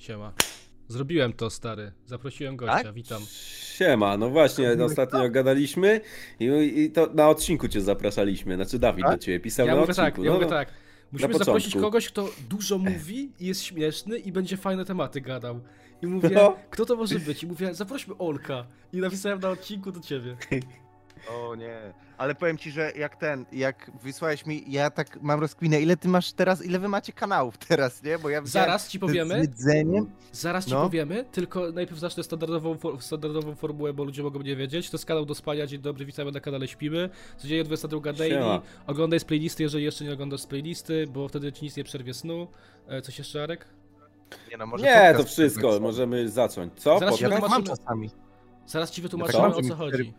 Siema. Zrobiłem to, stary. Zaprosiłem gościa, Tak? witam. Siema, no właśnie, ostatnio gadaliśmy i, i to na odcinku cię zapraszaliśmy, znaczy Dawid Tak? do ciebie pisał Ja na mówię odcinku. tak, ja no, mówię no. tak. Musimy zaprosić kogoś, kto dużo mówi i jest śmieszny i będzie fajne tematy gadał. I mówię, No. kto to może być? I mówię, zaprośmy Olka. I napisałem na odcinku do ciebie. O nie. Ale powiem ci, że jak ten, jak wysłałeś mi, ja tak mam rozkminę, ile ty masz teraz, ile wy macie kanałów teraz, nie? Bo ja Zaraz ci powiemy, Z jedzeniem. zaraz ci No. powiemy, tylko najpierw zacznę standardową, standardową formułę, bo ludzie mogą nie wiedzieć. To jest kanał do spania, dzień dobry, witamy na kanale Śpimy. Codziennie 22 daily. Siema. Oglądaj z playlisty, jeżeli jeszcze nie oglądasz z playlisty, bo wtedy ci nic nie przerwie snu. E, Coś jeszcze, Arek? Nie, no, może Nie, to wszystko, możemy zacząć. Co? Zaraz Ja Podcast? tak mam Wytłumaczymy. czasami. Zaraz ci Ja wytłumaczymy, tak o co chodzi.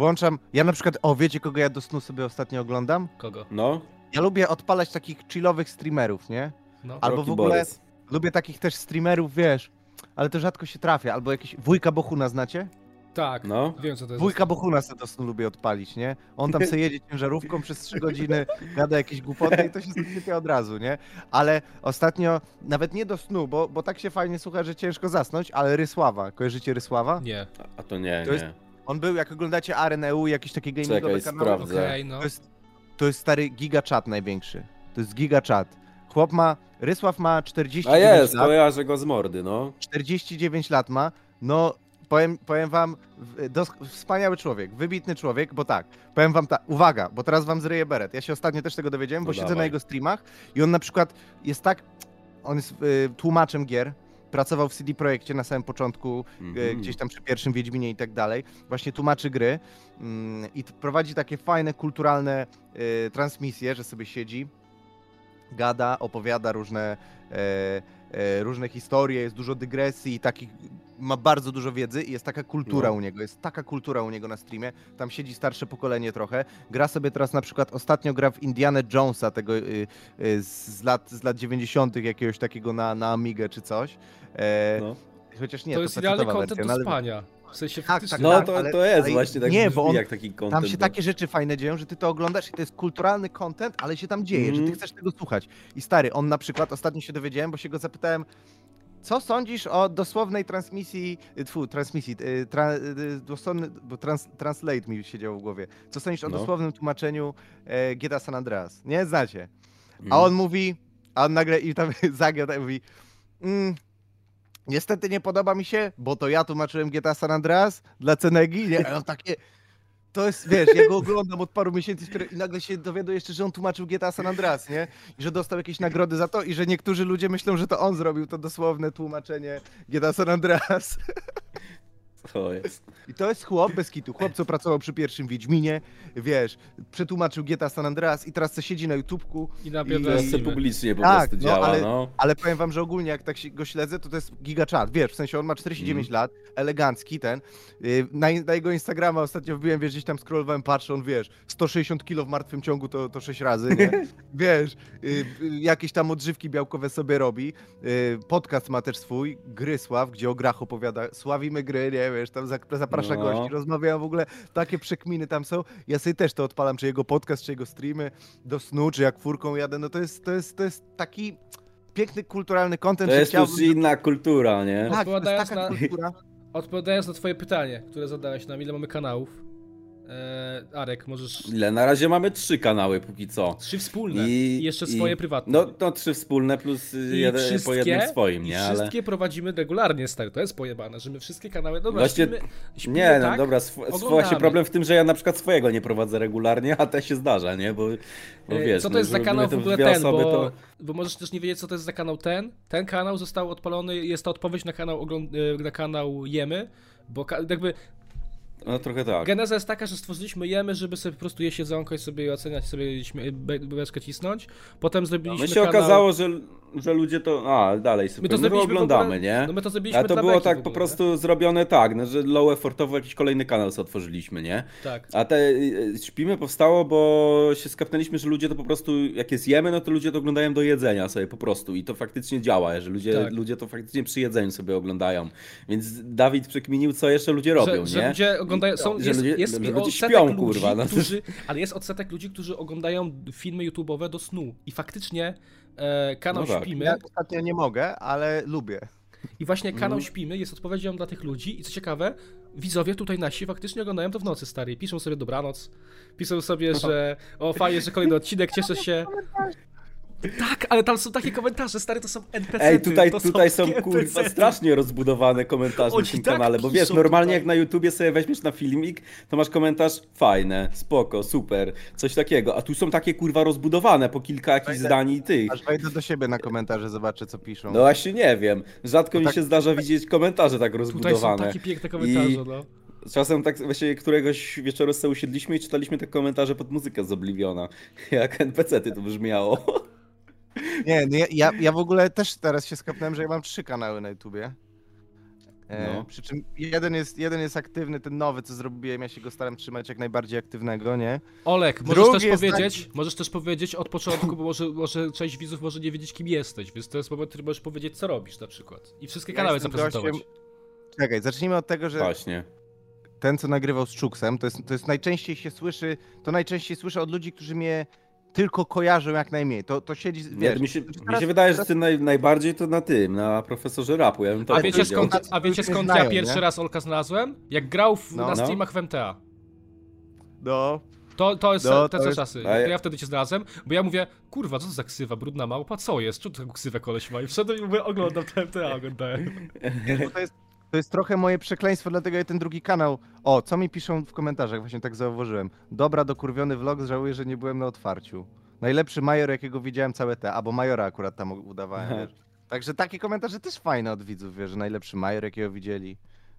Włączam, ja na przykład, o wiecie kogo ja do snu sobie ostatnio oglądam? Kogo? No, Ja lubię odpalać takich chillowych streamerów, nie? No. Albo Rocky w ogóle lubię takich też streamerów, wiesz, ale to rzadko się trafia, albo jakiś wujka Bohuna znacie? Tak, No. wiem co to jest. Wujka Bohuna sobie do snu lubię odpalić, nie? On tam sobie jedzie ciężarówką przez 3 godziny, gada jakieś głupoty i to się sypie od razu, nie? Ale ostatnio, nawet nie do snu, bo, bo tak się fajnie słucha, że ciężko zasnąć, ale Rysława, kojarzycie Rysława? Nie. A- to nie, To jest- nie. On był, jak oglądacie RNEU, jakieś takie gamingowe Czekaj, kanały, sprawdzę. Okej, no. to jest, to jest stary gigachat największy. To jest gigachat. Chłop ma, Rysław ma 49 A jest, lat. kojarzę go z mordy, no. 49 lat ma, no powiem, powiem wam, w- dos- wspaniały człowiek, wybitny człowiek, bo tak, powiem wam tak, uwaga, bo teraz wam zryję beret, ja się ostatnio też tego dowiedziałem, bo No siedzę na dawaj. jego streamach i on na przykład jest tak, on jest y, tłumaczem gier, pracował w CD Projekcie na samym początku, Mhm. gdzieś tam przy pierwszym Wiedźminie i tak dalej, właśnie tłumaczy gry mm, i prowadzi takie fajne, kulturalne e, transmisje, że sobie siedzi, gada, opowiada różne, e, różne historie, jest dużo dygresji i takich, ma bardzo dużo wiedzy i jest taka kultura No. u niego, jest taka kultura u niego na streamie, tam siedzi starsze pokolenie trochę, gra sobie teraz na przykład, ostatnio gra w Indiana Jonesa, tego y, y, z, lat, z lat 90 jakiegoś takiego na, na Amigę czy coś, e, no. chociaż nie, to jest idealny do no ale- spania. W sensie Tak, tak, No tak, to, ale- to jest ale właśnie tak nie, bo on- jak taki content. Tam się do- takie rzeczy fajne dzieją, że ty to oglądasz i to jest kulturalny content, ale się tam dzieje, że Mhm. ty chcesz tego słuchać. I stary, on na przykład, ostatnio się dowiedziałem, bo się go zapytałem, co sądzisz o dosłownej transmisji, y, tfu, transmisji, y, tra, y, dosłowny, bo trans, translate mi siedział w głowie. Co sądzisz o No. dosłownym tłumaczeniu e, GTA San Andreas? Nie znacie. A Mhm. on mówi, a on nagle i tam zagiął i mówi, mm, niestety nie podoba mi się, bo to ja tłumaczyłem GTA San Andreas dla Cenegi, nie? A on takie, to jest, wiesz, ja go oglądam od paru miesięcy i nagle się dowiaduję jeszcze, że on tłumaczył GTA San Andreas, nie? I że dostał jakieś nagrody za to i że niektórzy ludzie myślą, że to on zrobił to dosłowne tłumaczenie GTA San Andreas. To jest. I to jest chłop bez kitu. Chłop, co pracował przy pierwszym Wiedźminie, wiesz, przetłumaczył GTA San Andreas i teraz co siedzi na YouTubku I napierdala jest streamy. publicznie po Tak, prostu no, działa, ale- no. Ale powiem wam, że ogólnie jak tak się go śledzę, to to jest gigachat, wiesz, w sensie on ma 49 lat, elegancki ten. Yy, Na, na jego Instagrama ostatnio wbiłem, wiesz, gdzieś tam scrollowałem, patrzę, on wiesz, 160 kilo w martwym ciągu to, to 6 razy, nie? Wiesz, yy, yy, jakieś tam odżywki białkowe sobie robi. Podcast ma też swój, Grysław, gdzie o grach opowiada, sławimy gry, nie, wiesz, tam zaprasza No. gości, rozmawiają w ogóle, takie przekminy tam są. Ja sobie też to odpalam, czy jego podcast, czy jego streamy do snu, czy jak furką jadę, no to jest, to jest, to jest taki piękny, kulturalny content, To jest już chciałbym... inna kultura, nie? Tak, to jest Odpowiadając taka na- kultura. Odpowiadając na twoje pytanie, które zadałeś nam, ile mamy kanałów. E, Arek, możesz. Ile? Na razie mamy trzy kanały póki co. Trzy wspólne i, I- jeszcze i- swoje prywatne. No, no trzy wspólne plus I jeden, po jednym swoim, I nie? Ale... wszystkie prowadzimy regularnie, stary. To jest pojebane, że my wszystkie kanały. Dobra, Właśnie- śpimy, śpimy Nie, no tak, dobra, sw- właśnie problem w tym, że ja na przykład swojego nie prowadzę regularnie, a to się zdarza, nie? Bo, bo E, wiesz, co to no, jest za że kanał w ogóle ten, osoby, bo, to... bo możesz też nie wiedzieć, co to jest za kanał ten. Ten kanał został odpalony, jest to odpowiedź na kanał, ogląd- e, na kanał Jemy, bo jakby No trochę tak. geneza jest taka, że stworzyliśmy Jemy, żeby sobie po prostu je siedzonko i sobie oceniać, sobie śmie- be- cisnąć. Potem zrobiliśmy No się kanał... okazało, że, że ludzie to... A, dalej sobie. My to My, oglądamy, ogóle- nie? No my to zrobiliśmy A to było tak w po ogóle, prostu zrobione tak, no, że low effortowo jakiś kolejny kanał sobie otworzyliśmy, nie? nie? Tak. A te y, śpimy powstało, bo się skapnęliśmy, że ludzie to po prostu, jak jest jemy, no to ludzie to oglądają do jedzenia sobie po prostu i to faktycznie działa, że ludzie, Tak. ludzie to faktycznie przy jedzeniu sobie oglądają. Więc Dawid przekminił, co jeszcze ludzie robią, że, nie? że ludzie oglądają, są, Że jest, ludzie- jest że ludzie śpią, ludzi, kurwa, no. którzy, ale jest odsetek ludzi, którzy oglądają filmy YouTube'owe do snu i faktycznie e, kanał No tak. Śpimy, Ja ostatnio nie mogę, ale lubię. I właśnie kanał Mhm. Śpimy jest odpowiedzią dla tych ludzi i co ciekawe, widzowie tutaj nasi faktycznie oglądają to w nocy, stary. Piszą sobie dobranoc, piszą sobie, że o fajnie, że kolejny odcinek, cieszę się. Tak, ale tam są takie komentarze, stary, to są NPC. Ej, tutaj, to tutaj są takie kurwa strasznie rozbudowane komentarze Oni w tym tak kanale, bo wiesz, normalnie tutaj. jak na YouTubie sobie weźmiesz na filmik, to masz komentarz fajne, spoko, super, coś takiego, a tu są takie kurwa rozbudowane po kilka jakichś zdań i tych. Aż wejdę do siebie na komentarze, zobaczę co piszą. No właśnie nie wiem, rzadko mi tak- się zdarza widzieć komentarze tak Tutaj są rozbudowane. takie piękne komentarze, I- no. Czasem tak właśnie któregoś wieczoru sobie usiedliśmy i czytaliśmy te komentarze pod muzykę z Obliviona. Jak NPC-ty to brzmiało. Nie, no ja, ja, ja w ogóle też teraz się skapnąłem, że ja mam trzy kanały na YouTubie. E, No. Przy czym jeden jest, jeden jest aktywny, ten nowy, co zrobiłem, ja się go staram trzymać jak najbardziej aktywnego, nie? Olek, możesz Drugi też powiedzieć, możesz też powiedzieć od początku, bo może, może część widzów może nie wiedzieć kim jesteś, więc to jest moment, który możesz powiedzieć co robisz na przykład. I wszystkie Ja kanały zaprezentować. gościem- Czekaj, zacznijmy od tego, że Właśnie. ten, co nagrywał z Czuksem, to jest, to jest najczęściej się słyszy, to najczęściej słyszę od ludzi, którzy mnie tylko kojarzą jak najmniej. To, to siedzi, Nie, wiesz, to mi, się, mi teraz- się wydaje, że ty naj, najbardziej to na tym, na profesorze rapu. Ja bym A wiecie skąd, Tacy, a wiecie skąd znają, ja pierwszy nie? raz Olka znalazłem? Jak grał w, No. na No. streamach w MTA. no, To, to jest No, te to jest- czasy. A ja- To ja wtedy cię znalazłem, bo ja mówię, kurwa, co to za ksywa, brudna małpa, co jest? Czemu taką ksywę koleś ma? I wszedłem i mówię, oglądam te MTA, oglądałem. bo to jest, to jest trochę moje przekleństwo, dlatego ja ten drugi kanał. O, co mi piszą w komentarzach, właśnie tak zauważyłem. Dobra, dokurwiony vlog, żałuję, że nie byłem na otwarciu. Najlepszy major, jakiego widziałem całe te, albo majora akurat tam udawałem, wiesz. Także takie komentarze też fajne od widzów, wiesz, że najlepszy major, jakiego widzieli,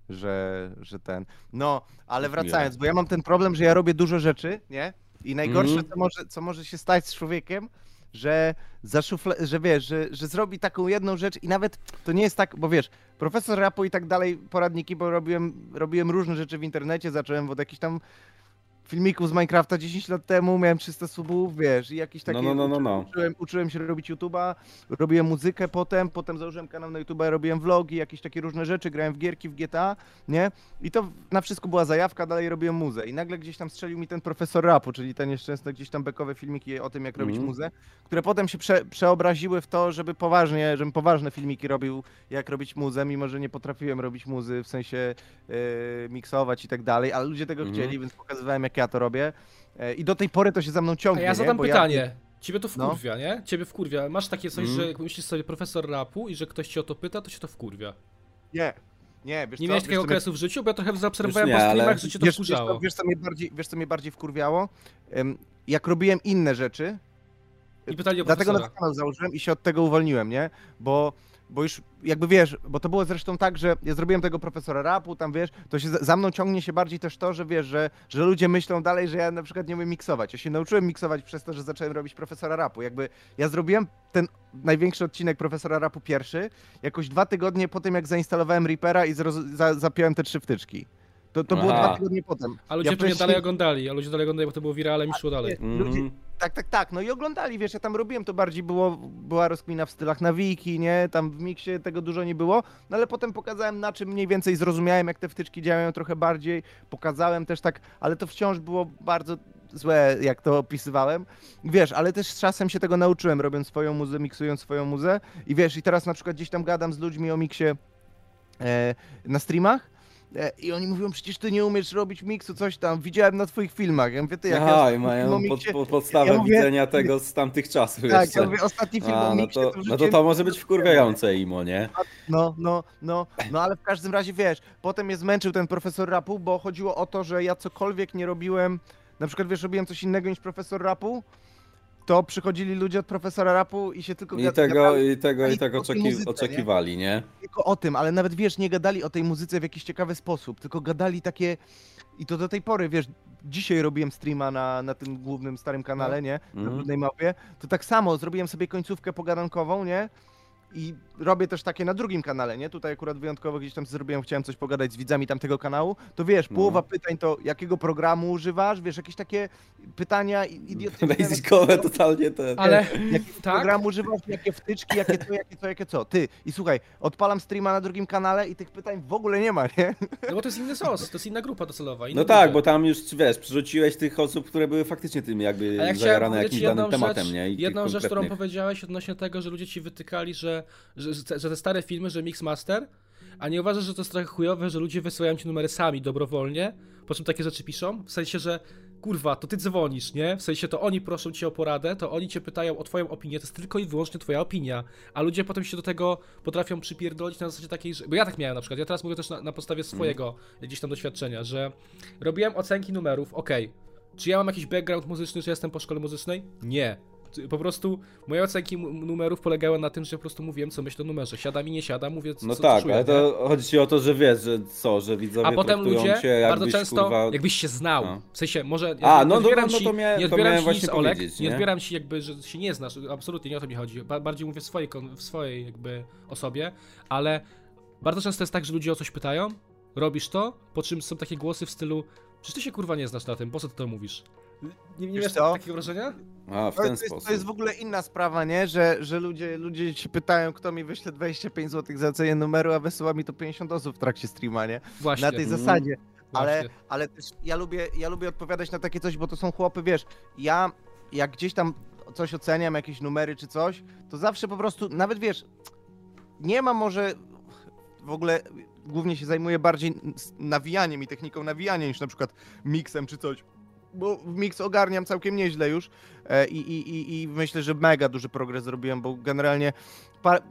że, że ten. No, ale wracając, bo ja mam ten problem, że ja robię dużo rzeczy, nie? I najgorsze, Mhm. co, może, co może się stać z człowiekiem, że zaszufle, że wiesz, że, że zrobi taką jedną rzecz i nawet to nie jest tak, bo wiesz, profesor rapu i tak dalej, poradniki, bo robiłem, robiłem różne rzeczy w internecie, zacząłem od jakichś tam filmików z Minecrafta 10 lat temu, miałem 300 subów, wiesz, i jakieś takie... No, no, no, no, no. Uczyłem, uczyłem się robić YouTube'a, robiłem muzykę potem, potem założyłem kanał na YouTube'a, robiłem vlogi, jakieś takie różne rzeczy, grałem w gierki w GTA, nie? I to na wszystko była zajawka, dalej robiłem muzę. I nagle gdzieś tam strzelił mi ten profesor rapu, czyli te nieszczęsne gdzieś tam bekowe filmiki o tym, jak robić Mhm. muzę, które potem się prze, przeobraziły w to, żeby poważnie, żebym poważne filmiki robił, jak robić muzę, mimo że nie potrafiłem robić muzy, w sensie e, miksować i tak dalej, ale ludzie tego Mhm. chcieli, więc pokazywałem, jak ja to robię. E, I do tej pory to się za mną A ciągnie, ja nie? zadam Bo pytanie. Ciebie to No. wkurwia, nie? Ciebie wkurwia. Masz takie coś, Mhm. że jak myślisz sobie profesor rapu i że ktoś cię o to pyta, to cię to wkurwia. Nie, nie, wiesz Nie co, miałeś wiesz, takiego co mnie- okresu w życiu? Bo ja trochę zaobserwowałem Wiesz, po nie, ale- streamach, że cię to wiesz, wiesz, wkurzało. co, wiesz, co mnie bardziej, wiesz, co mnie bardziej wkurwiało? Jak robiłem inne rzeczy, I pytali o Dlatego profesora. na kanał założyłem i się od tego uwolniłem, nie? Bo, bo już jakby wiesz, bo to było zresztą tak, że ja zrobiłem tego profesora rapu, tam wiesz, to się za- mną ciągnie się bardziej też to, że wiesz, że, że ludzie myślą dalej, że ja na przykład nie umiem miksować. Ja się nauczyłem miksować przez to, że zacząłem robić profesora rapu. Jakby ja zrobiłem ten największy odcinek profesora rapu pierwszy, jakoś dwa tygodnie po tym, jak zainstalowałem Reapera i za, zapiąłem te trzy wtyczki. To, to było dwa tygodnie potem. A ludzie Ja wcześniej- dalej oglądali, a ludzie dalej oglądali, bo to było wiralem i szło dalej. Ludzie, tak, tak, tak. No i oglądali, wiesz, ja tam robiłem, to bardziej było, była rozkmina w stylach na wiki, nie? Tam w miksie tego dużo nie było, no ale potem pokazałem, na czym mniej więcej zrozumiałem, jak te wtyczki działają trochę bardziej. Pokazałem też tak, ale to wciąż było bardzo złe, jak to opisywałem. Wiesz, ale też z czasem się tego nauczyłem, robiąc swoją muzę, miksując swoją muzę. I wiesz, i teraz na przykład gdzieś tam gadam z ludźmi o miksie e, na streamach. E, I oni mówią, przecież ty nie umiesz robić miksu, coś tam. Widziałem na twoich filmach. Ja mówię, ty jak ja Aha, o mają pod, pod, podstawę ja mówię- widzenia tego z tamtych czasów tak, jeszcze. ja mówię, ostatni film A, o no miksie, to, to no to to może być wkurwiające imo, nie? No, no, no, no, ale w każdym razie wiesz, potem mnie zmęczył ten profesor rapu, bo chodziło o to, że ja cokolwiek nie robiłem, na przykład wiesz, robiłem coś innego niż profesor rapu, to przychodzili ludzie od profesora rapu i się tylko I tego, i tego, i tego oczeki, muzyce, nie? oczekiwali, nie? tylko o tym, ale nawet wiesz, nie gadali o tej muzyce w jakiś ciekawy sposób, tylko gadali takie i to do tej pory, wiesz, dzisiaj robiłem streama na, na tym głównym starym kanale, nie, na Mhm. Brudnej Małpie, to tak samo zrobiłem sobie końcówkę pogadankową, nie, i robię też takie na drugim kanale, nie? Tutaj akurat wyjątkowo gdzieś tam zrobiłem, chciałem coś pogadać z widzami tamtego kanału. To wiesz, No. połowa pytań to jakiego programu używasz, wiesz, jakieś takie pytania idiotyczne. Basicowe totalnie ten. Ale Jakiego tak, programu używasz, jakie wtyczki, jakie to, jakie to, jakie co. Ty, i słuchaj, odpalam streama na drugim kanale i tych pytań w ogóle nie ma, nie? no bo to jest inny sos, to jest inna grupa docelowa. inne No tak, ludzie. bo tam już, wiesz, przerzuciłeś tych osób, które były faktycznie tym jakby ja zajarane jakimś danym tematem, rzecz, nie? I jedną rzecz, którą powiedziałeś odnośnie tego, że ludzie ci wytykali, że że, że, że te- stare filmy, że Mixmaster, a nie uważasz, że to jest trochę chujowe, że ludzie wysyłają ci numery sami dobrowolnie, po czym takie rzeczy piszą? W sensie, że kurwa, to ty dzwonisz, nie? W sensie, to oni proszą cię o poradę, to oni cię pytają o twoją opinię, to jest tylko i wyłącznie twoja opinia, a ludzie potem się do tego potrafią przypierdolić na zasadzie takiej, że... Bo ja tak miałem na przykład, ja teraz mówię też na, na podstawie swojego gdzieś tam doświadczenia, że robiłem ocenki numerów, okej, czy ja mam jakiś background muzyczny, czy jestem po szkole muzycznej? Nie. Po prostu moje ocenki numerów polegały na tym, że po prostu mówiłem, co myślę o numerze. Siada mi, nie siada, mówię, co, No co tak, czuję, ale nie? to chodzi ci o to, że wiesz, że co, że widzowie A potem ludzie cię jakbyś, bardzo często, kurwa... jakbyś się znał. No. W sensie, może. A, nie no to- odbieram no ci, to mia- nie to odbieram miałem ci właśnie nic, Olek. nie nie? odbieram ci, jakby, że się nie znasz. Absolutnie nie o to mi chodzi. Ba bardziej mówię w swojej, w swojej jakby osobie, ale bardzo często jest tak, że ludzie o coś pytają, robisz to, po czym są takie głosy w stylu. Przecież ty się kurwa nie znasz na tym, po co ty to mówisz? Nie, nie Wiesz miałeś takiego wrażenia? A, w To ten jest, sposób. to jest w ogóle inna sprawa, nie? Że, że ludzie, ludzie się pytają, kto mi wyśle 25 zł za cenię numeru, a wysyła mi to 50 osób w trakcie streama, nie? Właśnie. Na tej Mhm. zasadzie. Ale, właśnie. ale też ja lubię, ja lubię odpowiadać na takie coś, bo to są chłopy, wiesz, ja jak gdzieś tam coś oceniam, jakieś numery czy coś, to zawsze po prostu, nawet wiesz, nie ma może w ogóle, głównie się zajmuję bardziej nawijaniem i techniką nawijania niż na przykład miksem czy coś. Bo w mix ogarniam całkiem nieźle już e, i, i, i, i myślę, że mega duży progres zrobiłem, bo generalnie,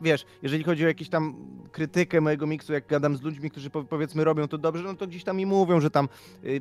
wiesz, jeżeli chodzi o jakąś tam krytykę mojego miksu, jak gadam z ludźmi, którzy po, powiedzmy robią to dobrze, no to gdzieś tam mi mówią, że tam y,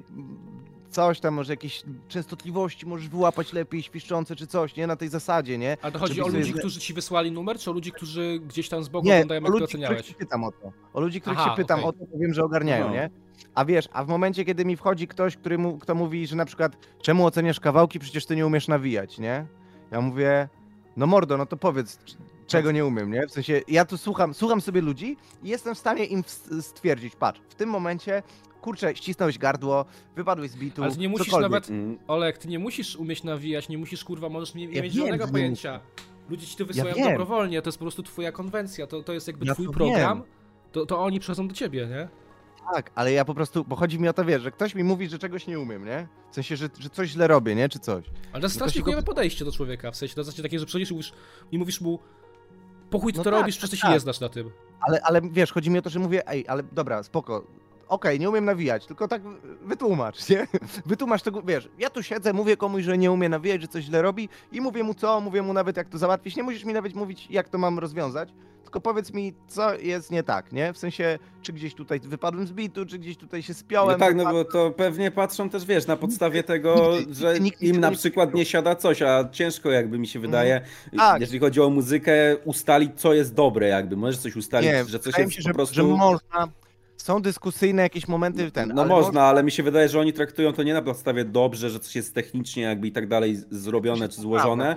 coś tam, może jakieś częstotliwości możesz wyłapać lepiej, świszczące czy coś, nie? Na tej zasadzie, nie? A to chodzi żeby o sobie ludzi, zle- którzy ci wysłali numer, czy o ludzi, którzy gdzieś tam z boku Nie, oglądają, jak ludzi, których oceniałeś? się pytam o to. O ludzi, których Aha, się pytam okej. o to, to wiem, że ogarniają, No. nie? A wiesz, a w momencie, kiedy mi wchodzi ktoś, który mu, kto mówi, że na przykład czemu oceniasz kawałki, przecież ty nie umiesz nawijać, nie? Ja mówię, no mordo, no to powiedz, czego nie umiem, nie? W sensie, ja tu słucham, słucham sobie ludzi i jestem w stanie im stwierdzić, patrz, w tym momencie, kurczę, ścisnąłeś gardło, wypadłeś z bitu, Ale ty nie musisz cokolwiek. nawet, Mm, Olek, ty nie musisz umieć nawijać, nie musisz kurwa, możesz nie, nie Ja mieć wiem, żadnego pojęcia. Ludzie ci to wysyłają wiem. dobrowolnie, to jest po prostu twoja konwencja, to, to jest jakby Ja twój to program, to, to oni przychodzą do ciebie, nie? Tak, ale ja po prostu, bo chodzi mi o to, wiesz, że ktoś mi mówi, że czegoś nie umiem, nie? W sensie, że, że coś źle robię, nie? Czy coś. Ale to jest to strasznie się go- podejście do człowieka, w sensie na zasadzie takiej, że przychodzisz i mówisz, i mówisz mu po chuj No to tak, robisz, przecież ty się tak. nie znasz na tym. Ale, ale wiesz, chodzi mi o to, że mówię, ej, ale dobra, spoko. Okej, nie umiem nawijać, tylko tak wytłumacz, nie? Wytłumacz tego, wiesz, ja tu siedzę, mówię komuś, że nie umie nawijać, że coś źle robi i mówię mu co, mówię mu nawet jak to załatwić. Nie musisz mi nawet mówić, jak to mam rozwiązać, tylko powiedz mi, co jest nie tak, nie? W sensie, czy gdzieś tutaj wypadłem z bitu, czy gdzieś tutaj się No spiąłem. tak, no bo to pewnie patrzą też, wiesz, na podstawie tego, że im na przykład nie siada coś, a ciężko jakby mi się wydaje, Tak. jeżeli chodzi o muzykę, ustalić co jest dobre jakby. Możesz coś ustalić, Nie, że coś jest się, po prostu... że można. Są dyskusyjne jakieś momenty w ten. No ale można, ale mi się wydaje, że oni traktują to nie na podstawie dobrze, że coś jest technicznie jakby i tak dalej zrobione czy złożone,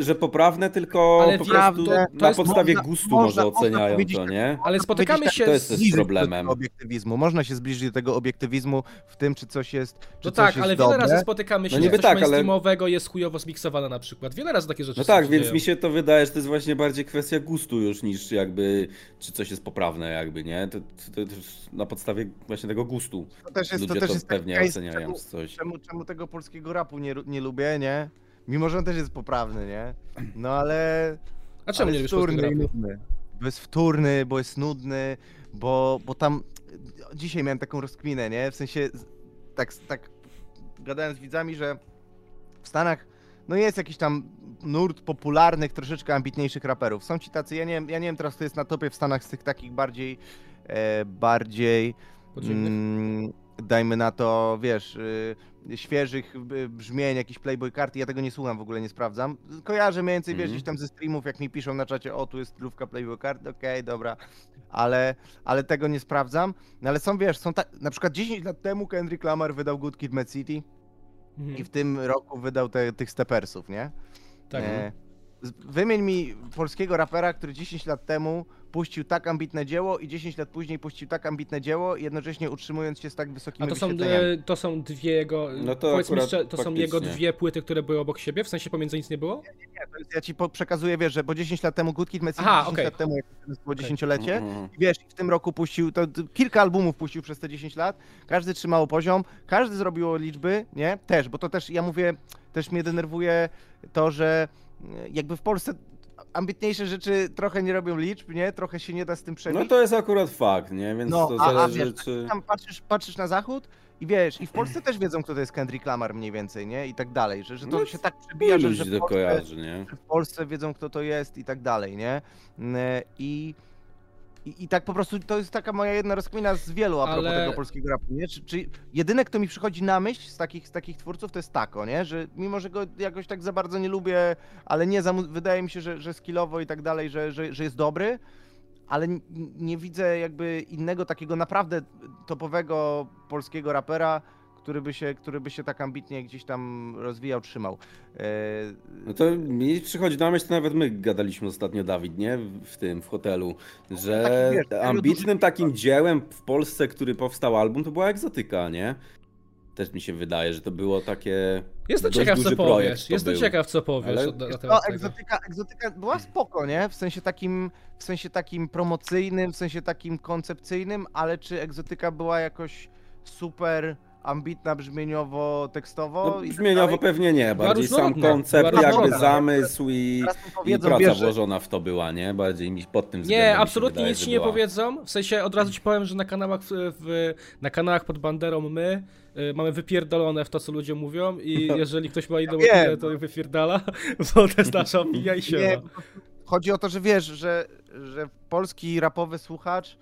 że poprawne, tylko Ale po prostu to- to na podstawie można- gustu można- może oceniają to, nie? Ale spotykamy się To jest z... problemem. Obiektywizmu. Można się zbliżyć do tego obiektywizmu w tym, czy coś jest. Czy No coś tak, jest ale dobre. wiele razy spotykamy się, No że coś tak, ale- mainstreamowego jest chujowo zmiksowane na przykład. Wiele razy takie rzeczy No tak, więc dzieją. mi się to wydaje, że to jest właśnie bardziej kwestia gustu już niż jakby, czy coś jest poprawne jakby, nie? To, to, na podstawie właśnie tego gustu. To też jest, Ludzie to to, też jest taki pewnie case, oceniają czemu, coś. czemu, czemu tego polskiego rapu nie, nie lubię, nie? Mimo, że on też jest poprawny, nie? No ale. A czemu ale nie jest lubisz polskiego wtórny i rapu? nudny. Bo jest wtórny, bo jest nudny, bo, bo tam. Dzisiaj miałem taką rozkminę, nie? W sensie. Tak, tak gadałem z widzami, że w Stanach. No jest jakiś tam nurt popularnych, troszeczkę ambitniejszych raperów. Są ci tacy, ja nie, wiem- ja nie wiem teraz, kto jest na topie w Stanach z tych takich bardziej, bardziej Podziemnych? Mm, dajmy na to, wiesz, y, świeżych y, brzmień, jakiś Playboy karty, ja tego nie słucham, w ogóle nie sprawdzam. Kojarzę mniej więcej, wiesz, Mhm. gdzieś tam ze streamów, jak mi piszą na czacie, o, tu jest trówka Playboy karty, okej, dobra, ale, ale tego nie sprawdzam. No ale są, wiesz, są tak, na przykład 10 lat temu Kendrick Lamar wydał Good Kid, Mad City Mhm. i w tym roku wydał te, tych stepersów, nie? Tak. E, z- Wymień mi polskiego rapera, który 10 lat temu puścił tak ambitne dzieło i 10 lat później puścił tak ambitne dzieło, jednocześnie utrzymując się z tak wysokimi A to są, e, to są dwie jego. No to powiedz mi akurat szczerze, to są jego faktycznie. dwie płyty, które były obok siebie? W sensie pomiędzy nic nie było? Nie, to jest, ja ci po- przekazuję, wiesz, że bo 10 lat temu Good Kid, Aha, 10 okej. lat temu, jak było dziesięciolecie, Mhm. i wiesz, w tym roku puścił, to, kilka albumów puścił przez te 10 lat, każdy trzymało poziom, każdy zrobiło liczby, nie? Też, bo to też, ja mówię, też mnie denerwuje to, że jakby w Polsce ambitniejsze rzeczy trochę nie robią liczb, nie? Trochę się nie da z tym przebić. No to jest akurat fakt, nie? Więc No, to a- a zależy, wiesz, czy... Tam patrzysz, patrzysz na zachód i wiesz, i w Polsce też wiedzą, kto to jest Kendrick Lamar mniej więcej, nie? I tak dalej, że, że to No, się tak przebija, że, że, w Polsce, kojarzy, że w Polsce wiedzą, kto to jest i tak dalej, nie? I, i, i tak po prostu to jest taka moja jedna rozkmina z wielu a propos Ale- tego polskiego rapu, nie? Czy, czy jedyne, kto mi przychodzi na myśl z takich, z takich twórców, to jest Tako, nie? Że mimo, że go jakoś tak za bardzo nie lubię, ale nie za, wydaje mi się, że, że skillowo i tak dalej, że, że, że jest dobry, ale nie widzę jakby innego takiego naprawdę topowego polskiego rapera, który by się, który by się tak ambitnie gdzieś tam rozwijał, trzymał. E, No to mi przychodzi na myśl, to nawet my gadaliśmy ostatnio, Dawid, nie? W tym, w hotelu, że Taki, wiesz, ambitnym takim dziełem w Polsce, który powstał album, to była egzotyka, nie? Też mi się wydaje, że to było takie. Jestem ciekaw, co powiesz. to Jestem był. ciekaw, co powiesz Ale- na, na No, egzotyka, egzotyka była spoko, nie? W sensie takim, w sensie takim promocyjnym, w sensie takim koncepcyjnym, ale czy egzotyka była jakoś super ambitna brzmieniowo, tekstowo? No, tak brzmieniowo dalej? pewnie nie, bardziej sam koncept, jakby zamysł i, i praca wiesz, że- włożona w to była, nie? Bardziej mi pod tym względem. Nie, absolutnie wydaje, nic ci nie była. powiedzą. W sensie od razu ci powiem, że na kanałach, w, w, na kanałach pod banderą my y, mamy wypierdolone w to, co ludzie mówią i No. jeżeli ktoś ma inną wiem. opinię, to wypierdala, bo to jest nasza opinia i się chodzi o to, że wiesz, że, że polski rapowy słuchacz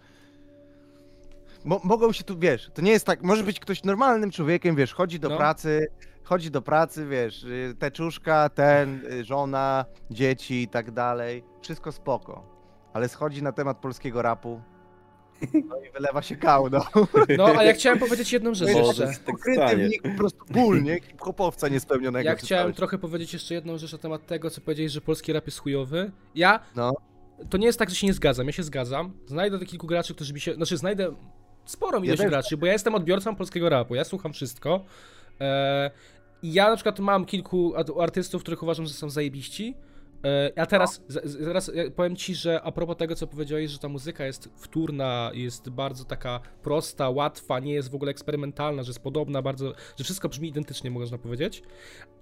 mo mogą się tu, wiesz, to nie jest tak, może być ktoś normalnym człowiekiem, wiesz, chodzi do No. pracy, chodzi do pracy, wiesz, y, teczuszka, ten, y, żona, dzieci i tak dalej, wszystko spoko, ale schodzi na temat polskiego rapu, no i wylewa się kał, no. No, a ja chciałem powiedzieć jedną rzecz Może jeszcze. tak Ukryty w nich po prostu ból, nie? Hip-hopowca niespełnionego. Ja chciałem trochę powiedzieć jeszcze jedną rzecz na temat tego, co powiedziałeś, że polski rap jest chujowy. Ja. No. To nie jest tak, że się nie zgadzam. Ja się zgadzam. Znajdę kilku graczy, którzy mi się. Znaczy, znajdę sporą ilość też. graczy, bo ja jestem odbiorcą polskiego rapu. Ja słucham wszystko. E, ja na przykład mam kilku artystów, których uważam, że są zajebiści. E, Ja teraz, z- z- zaraz ja powiem ci, że a propos tego, co powiedziałeś, że ta muzyka jest wtórna, jest bardzo taka prosta, łatwa, nie jest w ogóle eksperymentalna, że jest podobna bardzo, że wszystko brzmi identycznie, można powiedzieć.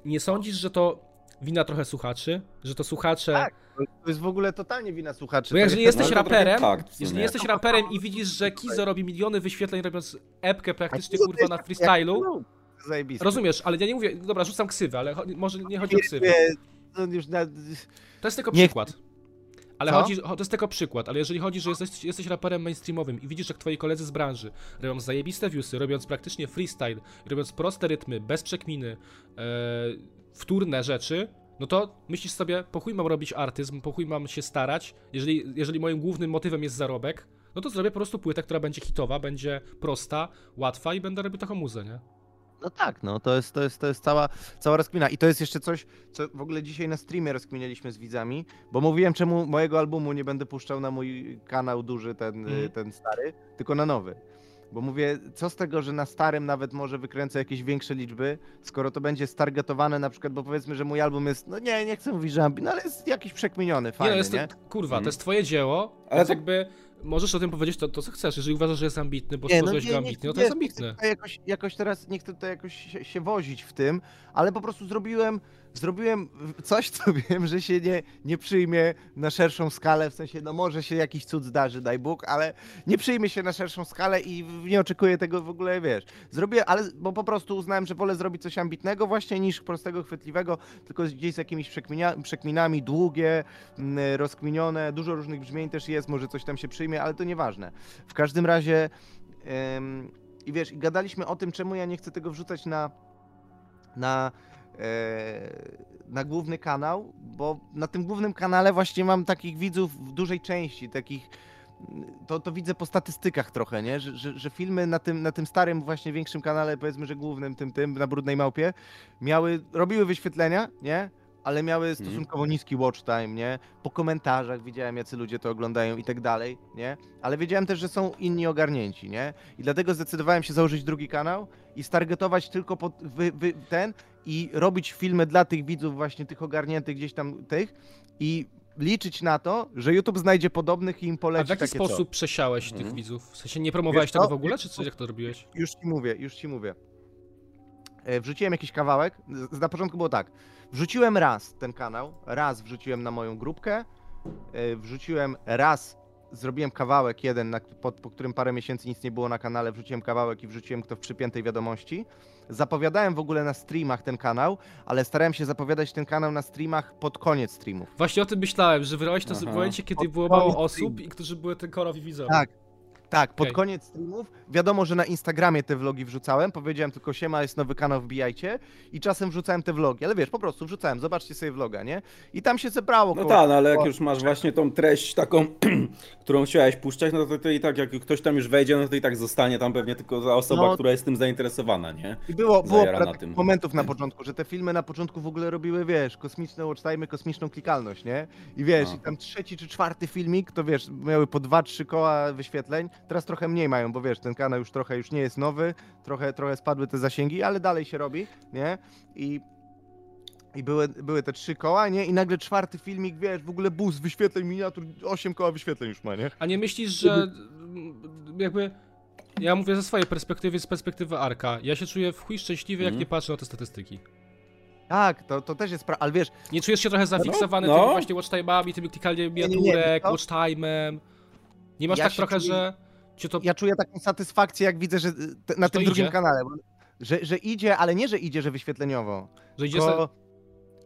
Nie sądzisz, że to wina trochę słuchaczy? Że to słuchacze... Tak, To jest w ogóle totalnie wina słuchaczy. Bo jeżeli jest- jesteś no raperem, jeżeli jesteś raperem i widzisz, że Kizo robi miliony wyświetleń robiąc epkę praktycznie to kurwa na freestylu, jak- Zajebiste. rozumiesz, ale ja nie mówię, dobra, rzucam ksywę, ale cho- może nie chodzi o ksywę. Nie, no już na... To jest tylko Nie- przykład. Ale Co? chodzi, cho- to jest tylko przykład, ale jeżeli chodzi, że jesteś, jesteś raperem mainstreamowym i widzisz, jak twoi koledzy z branży robią zajebiste viewsy, robiąc praktycznie freestyle, robiąc proste rytmy, bez przekminy, e, wtórne rzeczy, no to myślisz sobie, po chuj mam robić artyzm, po chuj mam się starać, jeżeli, jeżeli moim głównym motywem jest zarobek, no to zrobię po prostu płytę, która będzie hitowa, będzie prosta, łatwa i będę robił taką muzę, nie? No tak, no to jest, to jest, to jest cała, cała rozkmina. I to jest jeszcze coś, co w ogóle dzisiaj na streamie rozkminialiśmy z widzami, bo mówiłem, czemu mojego albumu nie będę puszczał na mój kanał duży, ten, y, ten stary, tylko na nowy. Bo mówię, co z tego, że na starym nawet może wykręcę jakieś większe liczby, skoro to będzie stargetowane na przykład, bo powiedzmy, że mój album jest, no nie, nie chcę mówić, że ambi, no ale jest jakiś przekminiony, nie, fajny, no nie? jest to, kurwa, Mhm. to jest twoje dzieło, Ale więc to- jakby możesz o tym powiedzieć to, to, co chcesz. Jeżeli uważasz, że jest ambitny, bo Nie, stworzyłeś go ambitny, no to jest nie ambitny. jakoś, jakoś teraz, nie chcę tutaj jakoś się, się wozić w tym, ale po prostu zrobiłem, zrobiłem coś, co wiem, że się nie, nie przyjmie na szerszą skalę, w sensie, no może się jakiś cud zdarzy, daj Bóg, ale nie przyjmie się na szerszą skalę i nie oczekuję tego w ogóle, wiesz. Zrobię, ale, bo po prostu uznałem, że wolę zrobić coś ambitnego właśnie niż prostego, chwytliwego, tylko gdzieś z jakimiś przekminia, przekminami, długie, mm, rozkminione, dużo różnych brzmień też jest, może coś tam się przyjmie, ale to nieważne. W każdym razie Ym, I wiesz, i gadaliśmy o tym, czemu ja nie chcę tego wrzucać na, na, na główny kanał, bo na tym głównym kanale właśnie mam takich widzów w dużej części, takich to, to widzę po statystykach trochę, nie? Że, że, że filmy na tym, na tym starym właśnie większym kanale, powiedzmy, że głównym, tym, tym, na Brudnej Małpie, miały, robiły wyświetlenia, nie? Ale miały stosunkowo niski watch time, nie? Po komentarzach widziałem, jacy ludzie to oglądają i tak dalej, nie? Ale wiedziałem też, że są inni ogarnięci, nie? I dlatego zdecydowałem się założyć drugi kanał i stargetować tylko pod wy, wy, ten i robić filmy dla tych widzów właśnie tych ogarniętych gdzieś tam tych i liczyć na to, że YouTube znajdzie podobnych i im A poleci w jaki takie sposób przesiałeś tych Mhm. widzów? W sensie nie promowałeś Wiesz tego co? w ogóle, czy coś jak to robiłeś? co. Już ci mówię, już ci mówię. E, Wrzuciłem jakiś kawałek. Z- Na początku było tak. Wrzuciłem raz ten kanał, raz wrzuciłem na moją grupkę, e, wrzuciłem raz, zrobiłem kawałek jeden, na, po, po którym parę miesięcy nic nie było na kanale, wrzuciłem kawałek i wrzuciłem to w przypiętej wiadomości. Zapowiadałem w ogóle na streamach ten kanał, ale starałem się zapowiadać ten kanał na streamach pod koniec streamów. Właśnie o tym myślałem, że wyrwałeś to w momencie, kiedy było mało osób i którzy były tylko widzowie. Tak. Tak, pod Okej. koniec streamów. Wiadomo, że na Instagramie te vlogi wrzucałem. Powiedziałem tylko siema, jest nowy kanał, wbijajcie. I czasem wrzucałem te vlogi, ale wiesz, po prostu wrzucałem, zobaczcie sobie vloga, nie? I tam się zebrało No tak, no ale jak już masz właśnie tą treść taką, którą chciałeś puszczać, no to, to i tak, jak ktoś tam już wejdzie, no to i tak zostanie tam pewnie tylko ta osoba, No. która jest tym zainteresowana, nie? I było, było parę tym. momentów na początku, że te filmy na początku w ogóle robiły, wiesz, kosmiczne watchtime, kosmiczną klikalność, nie? I wiesz, No. i tam trzeci czy czwarty filmik, to wiesz, miały po dwa, trzy koła wyświetleń, teraz trochę mniej mają, bo wiesz, ten kanał już trochę już nie jest nowy, trochę, trochę spadły te zasięgi, ale dalej się robi, nie? I i były, były te trzy koła, nie? I nagle czwarty filmik, wiesz, w ogóle bus, wyświetleń, miniatur, osiem koła wyświetleń już ma, nie? A nie myślisz, że mm, jakby... Ja mówię ze swojej perspektywy, z perspektywy Arka. Ja się czuję w chuj szczęśliwy, jak Mhm. nie patrzę na te statystyki. Tak, to, to też jest pra... ale wiesz, Nie czujesz się trochę zafiksowany no. tymi właśnie watchtime'ami, tymi nie, miniaturek, watchtime'em? Nie masz Ja tak trochę, czuję- że to... ja czuję taką satysfakcję, jak widzę, że y, te, na Że tym drugim idzie? kanale, że, że idzie, ale nie, że idzie, że wyświetleniowo, że idzie se... tylko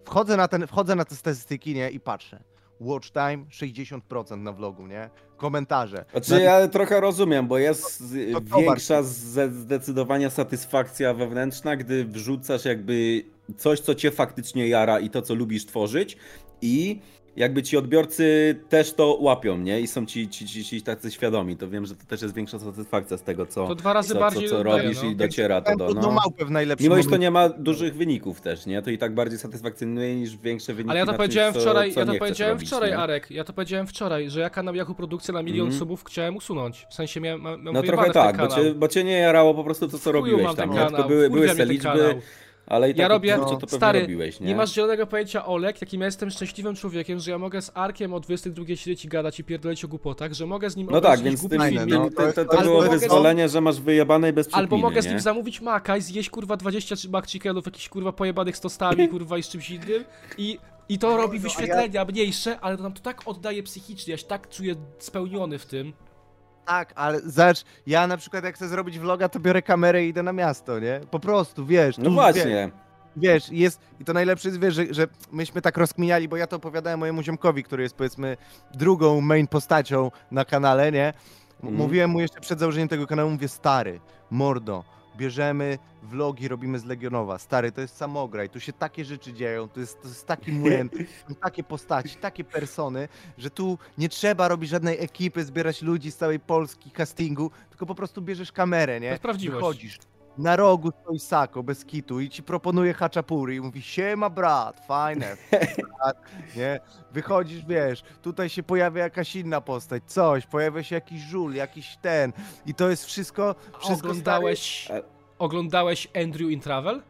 wchodzę na, ten, wchodzę na te statystyki, nie, i patrzę. Watch time 60% na vlogu, nie? Komentarze. Znaczy ja trochę rozumiem, bo jest to to większa ze- zdecydowanie satysfakcja wewnętrzna, gdy wrzucasz jakby coś, co cię faktycznie jara i to, co lubisz tworzyć i jakby ci odbiorcy też to łapią, nie? I są ci, ci, ci, ci tacy świadomi, to wiem, że to też jest większa satysfakcja z tego, co, To dwa razy co, bardziej co, co daje, robisz no. i dociera to do... No, No. małpę w najlepszym Mimo iż to nie ma dużych wyników też, nie? To i tak bardziej satysfakcjonuje niż większe wyniki Ale ja to na powiedziałem czymś, wczoraj, co ja to powiedziałem robić, wczoraj, nie? Arek, ja to powiedziałem wczoraj, że ja kanał Yahoo Produkcja na milion Mhm. subów chciałem usunąć. W sensie miałem, miałem No trochę tak, bo cię, bo cię nie jarało po prostu to, co chuju robiłeś tam, kanał, Tylko były, były ten liczby, kanał. Ale i tak Ja robię- no, co to stary, robiłeś, nie? Nie masz zielonego pojęcia, Olek, jakim ja jestem szczęśliwym człowiekiem, że ja mogę z Arkiem o 22 siedzieć i gadać i pierdolić o głupotach, że mogę z nim No tak, więc głupi tym, filmik, no. to, to, to Albo było wyzwolenie, że masz wyjebane i bez Albo przekminy, mogę z nie? nim zamówić maka i zjeść kurwa 20 McChickenów, jakichś kurwa pojebanych z tostami, kurwa i z czymś innym i, i to robi No, a ja- wyświetlenia mniejsze, ale to nam to tak oddaje psychicznie, ja się tak czuję spełniony w tym. Tak, ale zobacz, ja na przykład jak chcę zrobić vloga, to biorę kamerę i idę na miasto, nie? Po prostu, wiesz. No właśnie. Wiesz, jest, i to najlepsze jest, wiesz, że, że myśmy tak rozkminiali, bo ja to opowiadałem mojemu ziomkowi, który jest powiedzmy drugą main postacią na kanale, nie? M- Mhm. Mówiłem mu jeszcze przed założeniem tego kanału, mówię, stary, mordo, bierzemy vlogi, robimy z Legionowa, stary, to jest samograj, tu się takie rzeczy dzieją, to jest, to jest taki młyn, są takie postaci, takie persony, że tu nie trzeba robić żadnej ekipy, zbierać ludzi z całej Polski, castingu, tylko po prostu bierzesz kamerę, To nie? jest prawdziwość. Wychodzisz, na rogu stoi Sako, bez kitu i ci proponuje haczapuri i mówi siema brat, fajne, brat, nie? Wychodzisz, wiesz, tutaj się pojawia jakaś inna postać, coś, pojawia się jakiś żul, jakiś ten i to jest wszystko, wszystko Oglądałeś, stary- oglądałeś Andrew in Travel?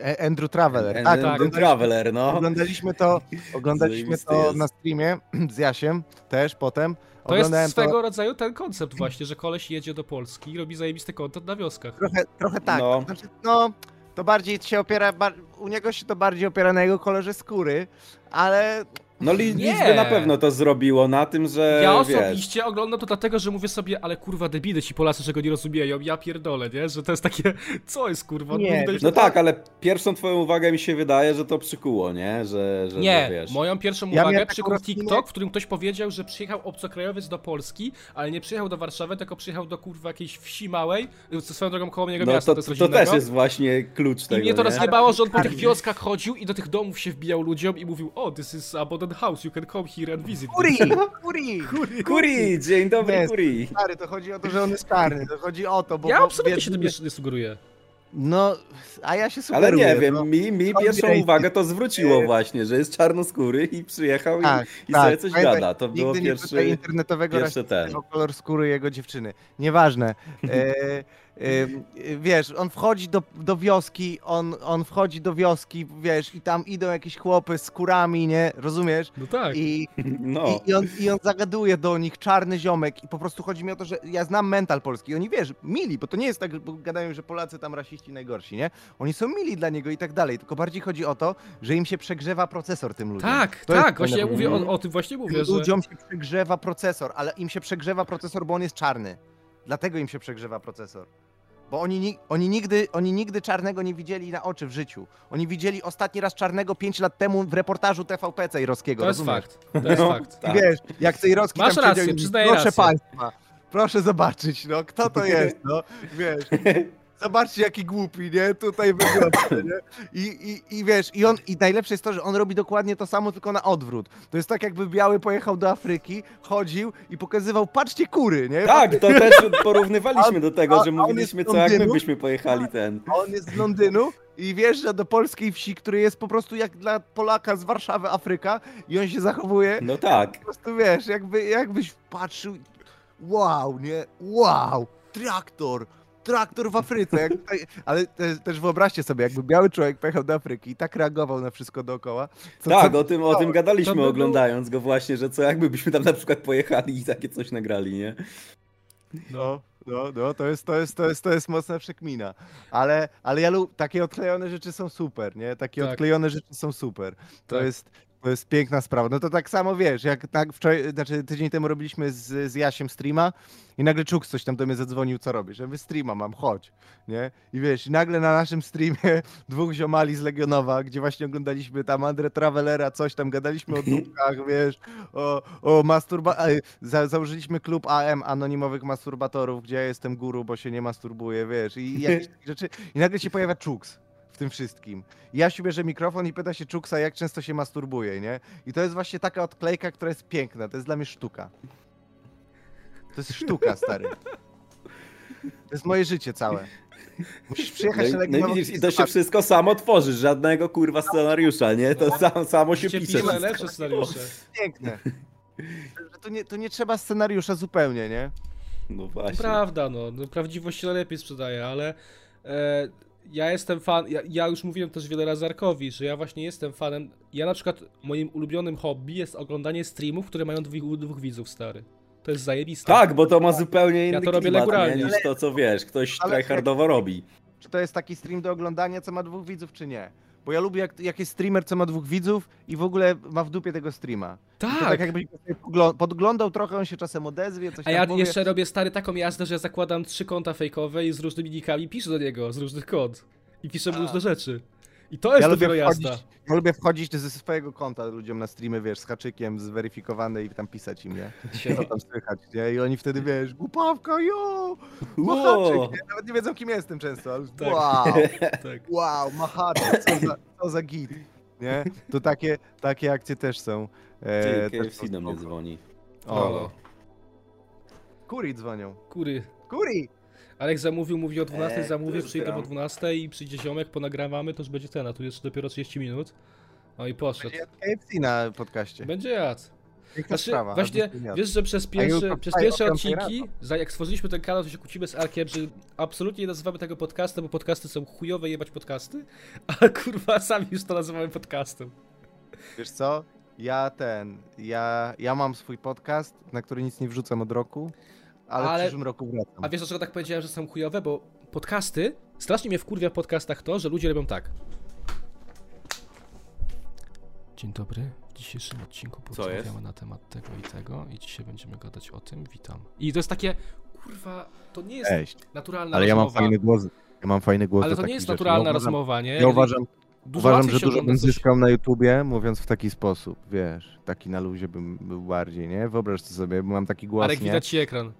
E, Andrew Traveler, And- tak, and- oglądaliśmy- Traveler, no. Oglądaliśmy to, oglądaliśmy to na streamie z Jasiem też potem. To jest swego rodzaju ten koncept właśnie, że koleś jedzie do Polski i robi zajebisty content na wioskach. Trochę, trochę tak. No. Znaczy, no, to bardziej się opiera, u niego się to bardziej opiera na jego kolorze skóry, ale No li, Nie. liczby na pewno to zrobiło na tym, że Ja wiesz, osobiście oglądam to dlatego, że mówię sobie, ale kurwa debile ci Polacy, że go nie rozumieją, ja pierdolę, nie? Że to jest takie, co jest kurwa? Nie, No tak, ale pierwszą twoją uwagę mi się wydaje, że to przykuło, nie? Że, że Nie, wiesz. moją pierwszą Ja uwagę przykuł rozkminę- TikTok, w którym ktoś powiedział, że przyjechał obcokrajowiec do Polski, ale nie przyjechał do Warszawy, tylko przyjechał do kurwa jakiejś wsi małej, ze swoją drogą koło niego No miasta, to, to jest to, też jest właśnie klucz I tego, mnie to nie? rozjebało, że on po tych wioskach chodził i do tych domów się wbijał ludziom i mówił, o, this is abandoned house, you can come here and visit. Kuri! Kuri! Kuri, dzień dobry Jest. Kuri. Stary, to chodzi o to, że on jest czarny, to chodzi o to, bo... Ja bo absolutnie wiesz, się tym nie, nie sugeruję. No, a ja się Ale sugeruję. nie wiem, no. mi, mi pierwszą uwagę to zwróciło E, właśnie, że jest czarnoskóry i przyjechał Tak, i, i tak. sobie coś Pamiętaj, gada. To było Nigdy nie pierwszy... internetowego pierwszy ten. kolor skóry jego dziewczyny. Nieważne. E, wiesz, on wchodzi do, do wioski, on, on wchodzi do wioski, wiesz, i tam idą jakieś chłopy z kurami, nie? Rozumiesz? No tak. I, No. i, i, on, I on zagaduje do nich, czarny ziomek, i po prostu chodzi mi o to, że ja znam mental polski. Oni wiesz, mili, bo to nie jest tak, bo gadają, że Polacy tam rasiści najgorsi, nie? Oni są mili dla niego i tak dalej. Tylko bardziej chodzi o to, że im się przegrzewa procesor tym ludziom. Tak, To jest tak, właśnie ja mówię o, o tym właśnie mówię, że... Ludziom się przegrzewa procesor, ale im się przegrzewa procesor, bo on jest czarny. Dlatego im się przegrzewa procesor. Bo oni, ni- oni, nigdy, oni nigdy czarnego nie widzieli na oczy w życiu. Oni widzieli ostatni raz czarnego 5 lat temu w reportażu TVP Cejrowskiego. To jest rozumiesz? fakt, to jest No. fakt. Tak. Wiesz, jak Cejrowski Masz tam rację, siedział proszę rację. państwa, proszę zobaczyć, no, kto to jest, no, wiesz. Zobaczcie, jaki głupi, nie? Tutaj wygląda, nie? I, i, I wiesz, i on, i najlepsze jest to, że on robi dokładnie to samo, tylko na odwrót. To jest tak, jakby Biały pojechał do Afryki, chodził i pokazywał, patrzcie kury, nie? Tak, to też porównywaliśmy do tego, a- że a mówiliśmy, co jak my byśmy pojechali ten. A on jest z Londynu i wjeżdża do polskiej wsi, który jest po prostu jak dla Polaka z Warszawy Afryka i on się zachowuje No tak. po prostu wiesz, jakby, jakbyś patrzył, wow, nie, wow, traktor, traktor w Afryce, jak ale te, też wyobraźcie sobie, jakby biały człowiek pojechał do Afryki i tak reagował na wszystko dookoła. Co, Tak, co, o tym, o tym gadaliśmy by oglądając go właśnie, że co jakby byśmy tam na przykład pojechali i takie coś nagrali, nie? no, no, no, to jest, to jest, to jest, to jest mocna przekmina, ale, ale ja lub, takie odklejone rzeczy są super, nie, takie Tak. odklejone rzeczy są super, to Tak. jest, to jest piękna sprawa. No to tak samo wiesz, jak tak wczoraj, znaczy tydzień temu robiliśmy z, z Jasiem streama i nagle Czuk coś tam do mnie zadzwonił, co robisz? Ja mówię, streama mam, chodź, nie? I wiesz, i nagle na naszym streamie dwóch ziomali z Legionowa, gdzie właśnie oglądaliśmy tam Andre Travelera, coś tam, gadaliśmy o dupkach, wiesz, o, o masturba... Za, założyliśmy klub AM, anonimowych masturbatorów, gdzie ja jestem guru, bo się nie masturbuję, wiesz, i jakieś takie rzeczy. I nagle się pojawia Czuks tym wszystkim. I ja się bierze mikrofon i pyta się Czuksa, jak często się masturbuje, nie? I to jest właśnie taka odklejka, która jest piękna, to jest dla mnie sztuka. To jest sztuka, stary. To jest moje życie całe. Musisz No przyjechać i, na no widzisz, i to się wszystko samo tworzy, żadnego kurwa scenariusza, nie? To sam, samo się pisze. pisze najlepsze scenariusze. Piękne. To nie, to nie trzeba scenariusza zupełnie, nie? No To właśnie. Prawda, no, no prawdziwość się najlepiej sprzedaje, ale e, ja jestem fan, ja, ja już mówiłem też wiele razy Arkowi, że ja właśnie jestem fanem, ja na przykład moim ulubionym hobby jest oglądanie streamów, które mają dwóch, dwóch widzów, stary. To jest zajebiste. Tak, bo to ma zupełnie inny to robię klimat, nie, niż to, co wiesz, ktoś Ale- tryhardowo robi. Czy to jest taki stream do oglądania, co ma dwóch widzów, czy nie? Bo ja lubię, jak, jak jest streamer, co ma dwóch widzów i w ogóle ma w dupie tego streama. Tak Tak, poglo- podglądał trochę, on się czasem odezwie, coś a tam ja powie. jeszcze robię stary taką jazdę, że zakładam trzy konta fejkowe i z różnymi nikami piszę do niego, z różnych kont. I piszę mu różne rzeczy. I to jest ja lubię, dopiero wchodzić, jazda. ja lubię wchodzić ze swojego konta ludziom na streamy, wiesz, z haczykiem zweryfikowany i tam pisać im, nie? Co tam słychać, nie? I oni wtedy, wiesz, głupawka, jo! Machaczyk, nie? Nawet nie wiedzą, kim jestem często, ale Tak. wow, Tak. wow, machaczyk, co za, co za git, nie? To takie, takie akcje też są. E, Ty, KFC do mnie dzwoni. O, Kuri dzwonią. kury. Kuri! Alek zamówił, mówi o 12, Eee, zamówię, przyjdę o gram. 12 i przyjdzie ziomek, ponagrawamy, to już będzie ten, a tu jeszcze dopiero 30 minut. No i poszedł. Będzie KFC na podcaście. Będzie jadł. Znaczy, sprawa. właśnie, wiesz, że przez pierwsze, przez pierwsze odcinki, za, jak stworzyliśmy ten kanał, to się kłócimy z Arkiem, że absolutnie nie nazywamy tego podcastem, bo podcasty są chujowe jebać podcasty, a kurwa sami już to nazywamy podcastem. Wiesz co? Ja ten, ja, ja mam swój podcast, na który nic nie wrzucam od roku, ale, Ale- w przyszłym roku wracam. A wiesz dlaczego tak powiedziałem, że są chujowe? Bo podcasty, strasznie mnie wkurwia w podcastach to, że ludzie robią tak. Dzień dobry. W dzisiejszym odcinku porozmawiamy na temat tego i tego i dzisiaj będziemy gadać o tym. Witam. I to jest takie, kurwa, to nie jest Cześć. naturalna Ale ja mam rozmowa. fajny głos. Ja mam fajny głos Ale to nie jest rzeczy. naturalna ja uważam, rozmowa, nie? Ja uważam, Dużo uważam że dużo bym coś- zyskał na YouTubie, mówiąc w taki sposób, wiesz, taki na luzie bym był bardziej, nie? Wyobraź to sobie, bo mam taki głos, nie? widać ci ekran.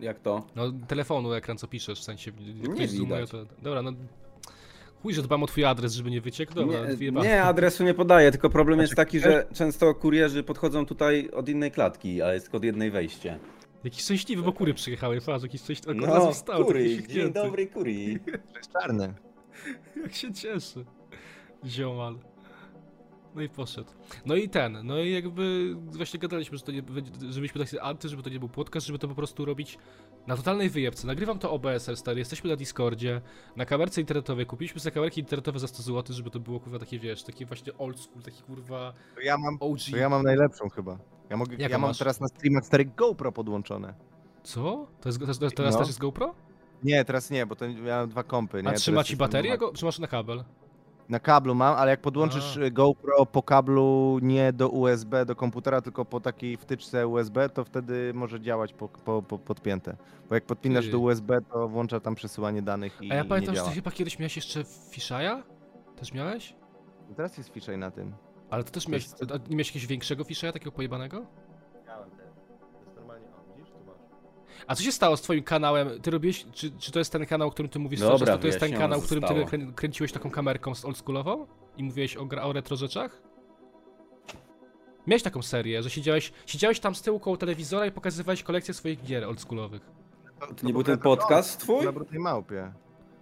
Jak to? No, telefonu ekran, co piszesz, w sensie... Nie zoomuje, widać. To... Dobra, no... Chuj, że dbam o twój adres, żeby nie wyciekł. Dobra, Nie, nie, adresu nie podaję, tylko problem jest taki, że często kurierzy podchodzą tutaj od innej klatki, a jest tylko od jednej wejście. Jakiś szczęśliwy, bo kury przyjechały, patrz, jakiś szczęśliwy, No, no, kury, dzień dobry kuri. To jest czarny. Jak się cieszy. Ziomal. No i poszedł. No i ten, no i jakby właśnie gadaliśmy, że to nie, żebyśmy tak anty, żeby to nie był podcast, żeby to po prostu robić na totalnej wyjebce. Nagrywam to OBS-em, stary, jesteśmy na Discordzie, na kamerce internetowej, kupiliśmy sobie kamerki internetowe za 100 zł, żeby to było kurwa takie, wiesz, takie właśnie old school, taki kurwa To ja mam, OG. to ja mam najlepszą chyba. Ja, mogę, ja mam masz? teraz na streamach stary GoPro podłączone. Co? To jest, to, to, teraz No. też jest GoPro? Nie, teraz nie, bo to miałem dwa kompy, nie? A trzyma ci baterię, go, czy masz na kabel? Na kablu mam, ale jak podłączysz A. y, GoPro po kablu nie do USB, do komputera, tylko po takiej wtyczce USB, to wtedy może działać po, po, po podpięte. Bo jak podpinasz Ty. do USB, to włącza tam przesyłanie danych i A ja pamiętam, że ty chyba kiedyś miałeś jeszcze Fisheye? Też miałeś? Teraz jest fisheye na tym. Ale to też miałeś, nie miałeś jakiegoś większego Fisheye, takiego pojebanego? A co się stało z twoim kanałem? Ty robiłeś, czy, czy to jest ten kanał, o którym ty mówisz Dobra, czas, to, to jest ten kanał, w którym ty krę, kręciłeś taką kamerką z oldschoolową? I mówiłeś o, gra, o retro rzeczach? Miałeś taką serię, że siedziałeś, siedziałeś tam z tyłu koło telewizora i pokazywałeś kolekcję swoich gier oldschoolowych. To, nie był ten podcast twój? Na brudnej małpie.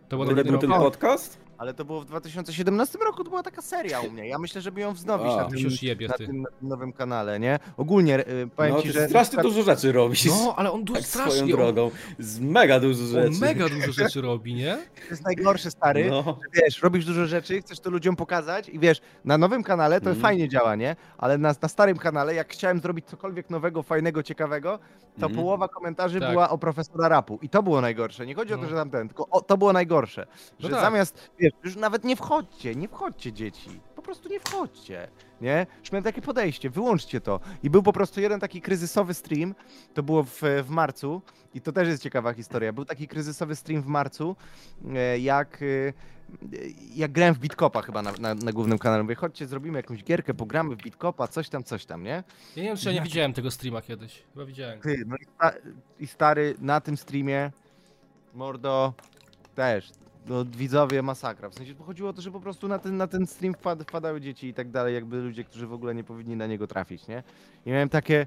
To było To był ten podcast? Ale to było w 2017 roku, to była taka seria u mnie. Ja myślę, żeby ją wznowić A. na Ty tym, już jebie, na ty. tym, na tym nowym kanale, nie? Ogólnie y, powiem No, ci, że... strasznie dużo rzeczy robisz. No, ale on dużo tak swoją strasznie, on, drogą. Z mega dużo rzeczy. on mega dużo rzeczy robi, nie? To jest najgorsze, stary. No. wiesz, robisz dużo rzeczy, chcesz to ludziom pokazać i wiesz, na nowym kanale to Mhm. fajnie działa, nie? Ale na, na starym kanale, jak chciałem zrobić cokolwiek nowego, fajnego, ciekawego, to Mhm. połowa komentarzy Tak. była o profesora rapu. I to było najgorsze. Nie chodzi o to, No. że tam ten, tylko o, to było najgorsze. Że No tak. zamiast, wiesz, już nawet nie wchodźcie, nie wchodźcie dzieci. Po prostu nie wchodźcie, nie? Już miałem takie podejście, wyłączcie to. I był po prostu jeden taki kryzysowy stream, to było w, w marcu i to też jest ciekawa historia. Był taki kryzysowy stream w marcu, e, jak... e, jak grałem w Bitcopa chyba na, na, na głównym kanale, mówię, chodźcie, zrobimy jakąś gierkę, pogramy w Bitcopa, coś tam, coś tam, nie? Ja nie wiem, czy ja nie widziałem tego streama kiedyś. Chyba widziałem. Ty, no i stary, na tym streamie, mordo, też, no widzowie masakra, w sensie chodziło o to, że po prostu na ten, na ten stream wpad, wpadały dzieci i tak dalej, jakby ludzie, którzy w ogóle nie powinni na niego trafić, nie? I miałem takie,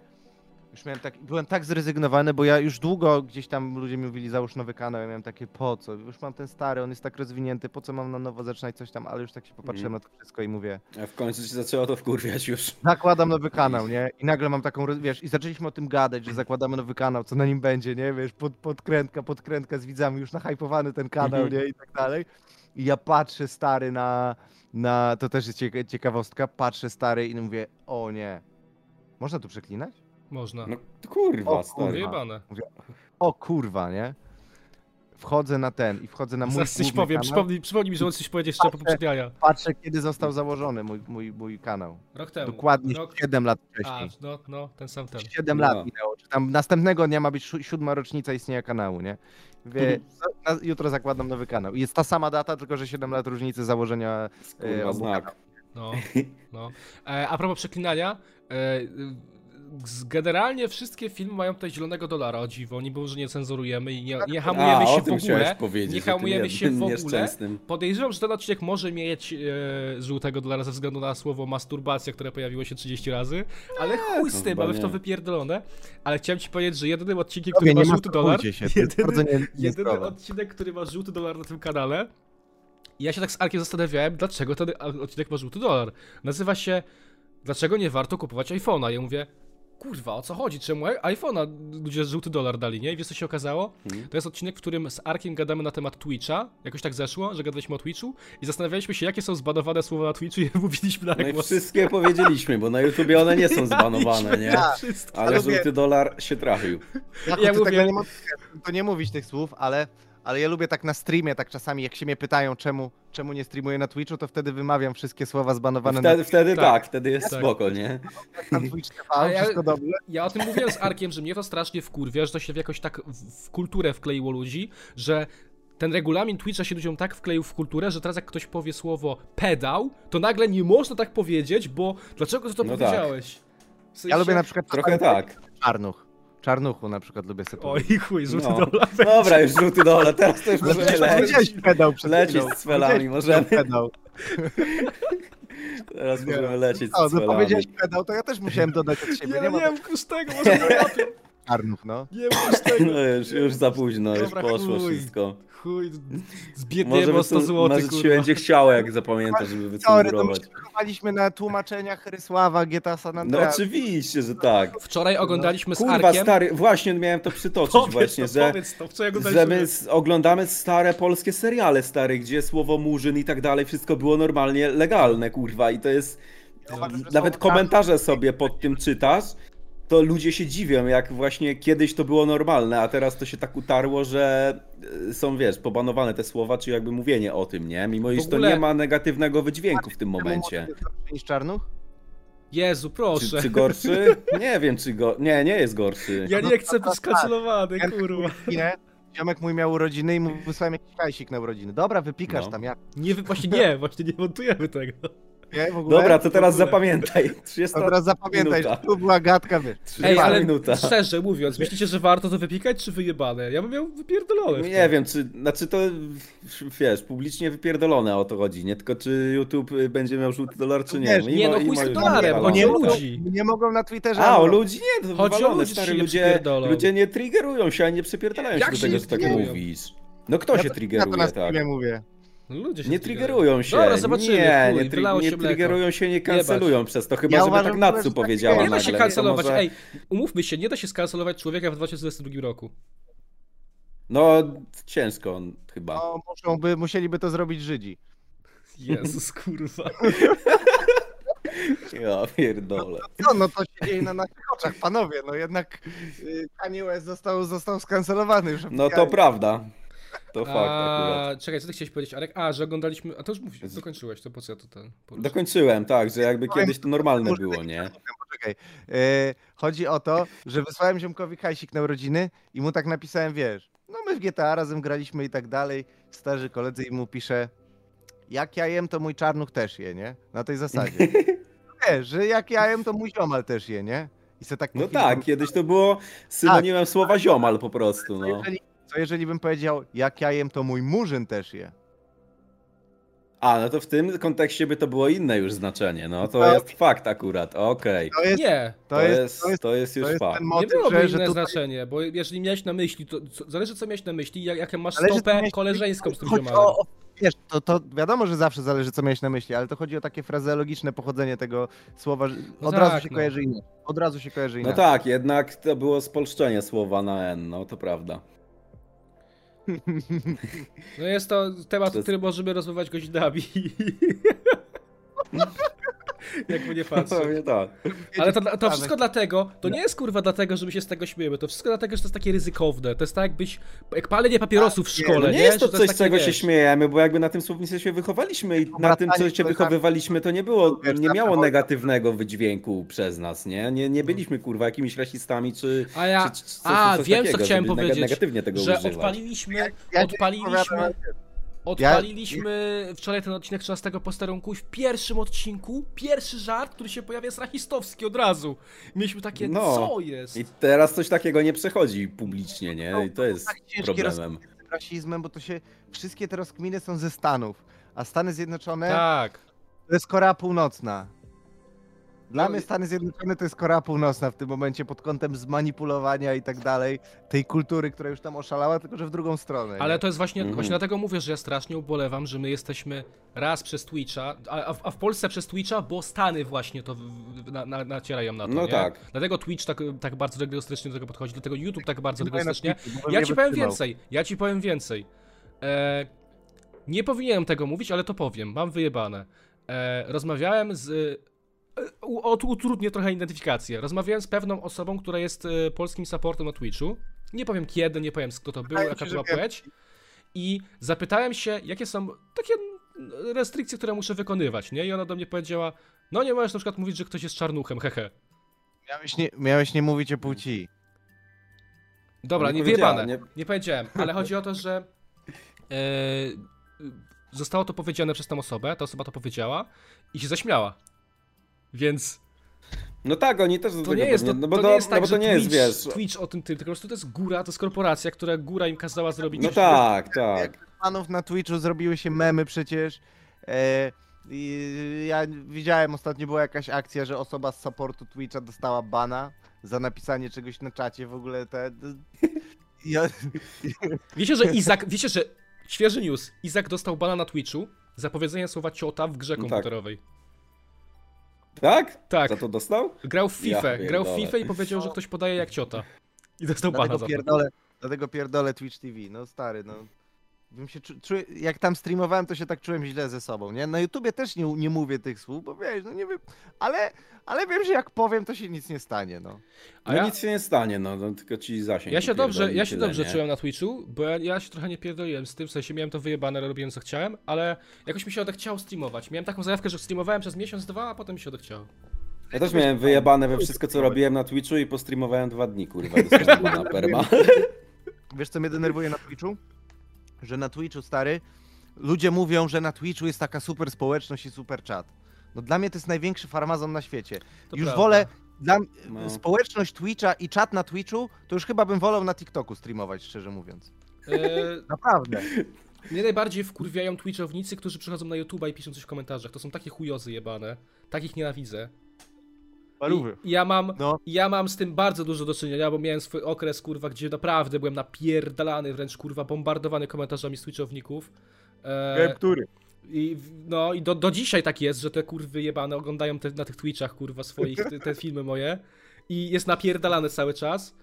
już miałem tak, byłem tak zrezygnowany, bo ja już długo gdzieś tam ludzie mi mówili, załóż nowy kanał, ja miałem takie, po co, już mam ten stary, on jest tak rozwinięty, po co mam na nowo zaczynać coś tam, ale już tak się popatrzyłem na to wszystko i mówię, A w końcu się zaczęło to wkurwiać już. zakładam nowy kanał, nie? I nagle mam taką, wiesz, i zaczęliśmy o tym gadać, że zakładamy nowy kanał, co na nim będzie, nie? Wiesz, pod, podkrętka, podkrętka z widzami, już nahypowany ten kanał, Mhm. nie? I tak dalej. I ja patrzę, stary, na, na to też jest cieka- ciekawostka, patrzę, stary, i mówię, o nie. Można tu przeklinać? Można. No kurwa, O, stary. O kurwa, nie? Wchodzę na ten i wchodzę na mój Zaraz coś powiem, kanał, przypomnij, przypomnij mi, że on coś powiedzieć jeszcze po Patrzę. poprzedniania. patrzę, kiedy został założony mój, mój, mój kanał. Rok temu. Dokładnie Rok... 7 lat A, wcześniej. no, no, ten sam ten. 7 No. lat minęło. Czy tam następnego dnia ma być si- siódma rocznica istnienia kanału, nie? Wie, Mhm. jutro zakładam nowy kanał. Jest ta sama data, tylko że 7 lat różnicy założenia. Kurwa, obu znak. No, no. E, a propos przeklinania, e, generalnie wszystkie filmy mają tutaj zielonego dolara, o dziwo, niby że nie cenzurujemy i nie, nie hamujemy A, się w ogóle. nie hamujemy się w ogóle. Podejrzewam, że ten odcinek może mieć e, żółtego dolara ze względu na słowo masturbacja, które pojawiło się 30 razy, ale chuj z tym, mamy w to nie. wypierdolone. Ale chciałem ci powiedzieć, że jedynym odcinkiem, który ma nie żółty dolar, się, to jest jedyny, bardzo nie, jedyny odcinek, który ma żółty dolar na tym kanale. I ja się tak z Arkiem zastanawiałem, dlaczego ten odcinek ma żółty dolar. Nazywa się Dlaczego nie warto kupować iPhone'a? Ja mówię, kurwa, o co chodzi? Czemu iPhone'a ludzie żółty dolar dali, nie? I wiesz co się okazało? Mhm. To jest odcinek, w którym z Arkiem gadamy na temat Twitcha. Jakoś tak zeszło, że gadaliśmy o Twitchu i zastanawialiśmy się, jakie są zbanowane słowa na Twitchu i mówiliśmy na No głos. wszystkie powiedzieliśmy, bo na YouTubie one nie są zbanowane, nie? Ale żółty dolar się trafił. Ja, mówię- tego nie mogę, to nie mówić tych słów, ale, ale ja lubię tak na streamie, tak czasami jak się mnie pytają, czemu, czemu nie streamuję na Twitchu, to wtedy wymawiam wszystkie słowa zbanowane Wtedy, wtedy Tak. tak, wtedy jest Tak. spoko, nie? na, na Twitch TV, ja- wszystko dobrze. Ja o tym mówiłem z Arkiem, że mnie to strasznie wkurwia, że to się jakoś tak w, kulturę wkleiło ludzi, że ten regulamin Twitcha się ludziom tak wkleił w kulturę, że teraz jak ktoś powie słowo pedał, to nagle nie można tak powiedzieć, bo dlaczego ty to No tak. powiedziałeś? W sensie... Ja lubię na przykład Trochę tak. czarnuch. Czarnuchu na przykład lubię sobie Oj powiedzieć. chuj, żółty No. dolar. Dobra, już żółty dolar, teraz to już No możemy przecież lecieć. powiedziałeś pedał przed Lecieć z Powiedziałeś możemy. Pedał. Teraz Nie. możemy lecieć O, z no celami. powiedziałeś pedał, to ja też musiałem dodać od siebie. Ja nie nie wiem, z tego może. Czarnów, no. Nie masz tego. No już, już za późno, już poszło chuj. wszystko. Chuj, Może zbiedniemy o 100 by- zł, może ci będzie chciało, jak zapamiętasz, żeby wycenzurować. wychowaliśmy na tłumaczeniach Rysława, GTA San No Andreas. oczywiście, że tak. Wczoraj oglądaliśmy z Kurwa, Arkiem. stary, właśnie miałem to przytoczyć Powiedz właśnie, to, że, to, wczoraj że my oglądamy stare polskie seriale, stary, gdzie słowo murzyn i tak dalej, wszystko było normalnie legalne, kurwa, i to jest... Nawet komentarze sobie pod tym czytasz, to ludzie się dziwią, jak właśnie kiedyś to było normalne, a teraz to się tak utarło, że y, są, wiesz, pobanowane te słowa, czy jakby mówienie o tym, nie? Mimo iż to nie ma negatywnego wydźwięku w tym momencie. młody jest gorszy niż Czarnuch? Jezu, proszę. Czy, czy gorszy? Nie wiem, czy go... Nie, nie jest gorszy. Ja nie chcę być Tak. skancelowany, Ja- kurwa. Nie? Ziomek mój miał urodziny i mu wysłałem jakiś hajsik na urodziny. Dobra, wypikasz No. tam, jak? Nie, właśnie nie, właśnie nie montujemy tego. Nie, w ogóle? Dobra, to teraz zapamiętaj. 30 To teraz zapamiętaj, minuta. że tu była gadka, wiesz. 30 Ej, ale minuta. szczerze mówiąc, myślicie, że warto to wypikać, czy wyjebane? Ja bym miał wypierdolone. Nie wiem, czy, znaczy to, wiesz, publicznie wypierdolone o to chodzi, nie? Tylko czy YouTube y, będzie miał żółty dolar, czy nie. Nie, no chuj z już dolarem, nie bo nie ludzi. Nie mogą na Twitterze. A, o albo- ludzi nie, to Chodzi o ludzi, stary, ludzie, ludzie nie triggerują się, ani nie przypierdalają Jak się do tego, że tak mówisz. No kto Ja się triggeruje, Ja to na tak? streamie mówię. No, ludzie się Nie triggerują. się. Dobra, zobaczymy, nie, chuj, nie, tri- nie się triggerują się, nie kancelują przez to, chyba Ja żeby uważam, tak że to Natsu powiedziała Nie nagle. da się kancelować. może- Ej, umówmy się, nie da się skancelować człowieka w 2022 roku. No, ciężko chyba. No, muszą by, musieliby to zrobić Żydzi. Jezus, kurwa. Ja pierdolę. No, no to się dzieje na naszych oczach, panowie. No jednak y, Kanye West został, został skancelowany już No to prawda. To fakt akurat. A, czekaj, co ty chciałeś powiedzieć, Arek? A, że oglądaliśmy... A to już mówisz, dokończyłeś, to po co ja to ten... poruszę? Dokończyłem, tak, że jakby kiedyś to normalne było, nie? Poczekaj. E, chodzi o to, że wysłałem ziomkowi hajsik na urodziny i mu tak napisałem, wiesz, no my w GTA razem graliśmy i tak dalej, starzy koledzy i mu pisze, jak ja jem, to mój czarnuch też je, nie? Na tej zasadzie. wiesz, że jak ja jem, to mój ziomal też je, nie? I se tak No tak, kiedyś to było synonimem słowa ziomal po prostu, no. jeżeli, co jeżeli bym powiedział, jak ja jem, to mój murzyn też je? A, no to w tym kontekście by to było inne już znaczenie, no to No. jest fakt akurat, okej. To jest, Nie, to To jest, to jest, to jest to już jest fakt. ten nie motyw, byłoby że, inne że tutaj znaczenie, bo jeżeli miałeś na myśli, to co, zależy co miałeś na myśli, jak, jaką masz Zależy, stopę miałeś- koleżeńską z tym o, o, wiesz, to, to wiadomo, że zawsze zależy, co miałeś na myśli, ale to chodzi o takie frazeologiczne pochodzenie tego słowa. że No Od tak, razu się no. kojarzy inaczej. Od razu się kojarzy No inaczej. tak, jednak to było spolszczenie słowa na N, no to prawda. No jest to temat, Przez- który możemy rozmawiać godzinami. Jakby nie patrzeć. Pewnie tak. Ale to, to wszystko dlatego, to nie jest kurwa dlatego, że my się z tego śmiejemy, to wszystko dlatego, że to jest takie ryzykowne. To jest tak jakbyś, jak palenie papierosów w nie, szkole, No nie? nie jest to Że coś, z czego się wiesz, śmiejemy, bo jakby na tym słownictwie się wychowaliśmy i na tym, co się wychowywaliśmy, to nie było, nie miało negatywnego wydźwięku przez nas, nie? Nie, nie byliśmy kurwa jakimiś rasistami, czy... A ja, czy, czy coś, a coś wiem takiego, co chciałem powiedzieć, Negatywnie tego że używać. odpaliliśmy, Ja nie odpaliliśmy, odpaliliśmy wczoraj ten odcinek 13 posterunku i w pierwszym odcinku, pierwszy żart, który się pojawia jest rasistowski od razu. Mieliśmy takie, No. co jest? I teraz coś takiego nie przechodzi publicznie, nie? I to jest tak problemem. rasizmem, bo to się, wszystkie te rozkminy są ze Stanów, a Stany Zjednoczone Tak. to jest Korea Północna. Dla mnie Stany Zjednoczone to jest Korea Północna w tym momencie pod kątem zmanipulowania i tak dalej, tej kultury, która już tam oszalała, tylko że w drugą stronę. Ale nie? to jest właśnie, Mhm. właśnie dlatego mówię, że ja strasznie ubolewam, że my jesteśmy raz przez Twitcha, a, a w- a w Polsce przez Twitcha, bo Stany właśnie to na, na, nacierają na to, No nie? tak. Dlatego Twitch tak, tak bardzo rygorystycznie do tego podchodzi, dlatego YouTube tak bardzo rygorystycznie. Ja ci powiem więcej, ja ci powiem więcej. E, nie powinienem tego mówić, ale to powiem, mam wyjebane. E, rozmawiałem z... Utrudnię trochę identyfikację. Rozmawiałem z pewną osobą, która jest e, polskim supportem na Twitchu. Nie powiem kiedy, nie powiem kto to był, mi jaka to była płeć. I zapytałem się, jakie są takie restrykcje, które muszę wykonywać, nie? I ona do mnie powiedziała, no nie możesz na przykład mówić, że ktoś jest czarnuchem, hehe. Miałeś nie, miałeś nie mówić o płci. Dobra, Nie nie. Nie... nie- powiedziałem, ale chodzi o to, że e, zostało to powiedziane przez tą osobę, ta osoba to powiedziała i się zaśmiała. Więc No tak, oni też do to tego nie jest, to, no bo to to, nie jest no tak, bo że to nie jest, Twitch, wiesz... Twitch o tym tym, tylko po prostu to jest góra, to jest korporacja, która góra im kazała zrobić. No coś- tak, tak. fanów na Twitchu zrobiły się memy przecież. E, i ja widziałem ostatnio była jakaś akcja, że osoba z supportu Twitcha dostała bana za napisanie czegoś na czacie w ogóle te... Ja, Wiecie, że Izak, wiecie, że świeży news, Izak dostał bana na Twitchu za powiedzenie słowa ciota w grze No tak. Tak? Tak, Za to dostał? grał w Ja FIFA, grał w. FIFA i powiedział, że ktoś podaje jak ciota. I dostał bana dlatego za to. pierdolę, dlatego pierdolę Twitch TV, no stary, no. Bym się czu, czu, jak tam streamowałem, to się tak czułem źle ze sobą, nie? Na YouTubie też nie, nie mówię tych słów, bo wiesz, no nie wiem, ale, ale wiem, że jak powiem, to się nic nie stanie, no. A No ja- nic się nie stanie, no, no tylko ci zasięg. Ja się dobrze, ja się tyle, dobrze nie? czułem na Twitchu, bo ja, ja się trochę nie pierdoliłem z tym, w sensie miałem to wyjebane, robiłem co chciałem, ale jakoś mi się odechciało streamować. Miałem taką zajawkę, że streamowałem przez miesiąc, dwa, a potem mi się odechciało. Ja też miałem wyjebane we wszystko, co robiłem na Twitchu i postreamowałem dwa dni, kurwa, na perma. Wiesz, co mnie denerwuje na Twitchu? Że na Twitchu, stary, ludzie mówią, że na Twitchu jest taka super społeczność i super czat. No dla mnie to jest największy farmazon na świecie. To już prawda. wolę, dla, No. społeczność Twitcha i czat na Twitchu, to już chyba bym wolał na TikToku streamować, szczerze mówiąc. E, Naprawdę. mnie najbardziej wkurwiają Twitchownicy, którzy przychodzą na YouTube'a i piszą coś w komentarzach. To są takie chujozy jebane. Takich nienawidzę. Parówy. Ja mam, No. ja mam z tym bardzo dużo do czynienia, bo miałem swój okres, kurwa, gdzie naprawdę byłem napierdalany, wręcz, kurwa, bombardowany komentarzami z Twitchowników. E, który? I, no i do, do dzisiaj tak jest, że te kurwy jebane oglądają te, na tych Twitchach, kurwa, swoich, te, te filmy moje. I jest napierdalany cały czas.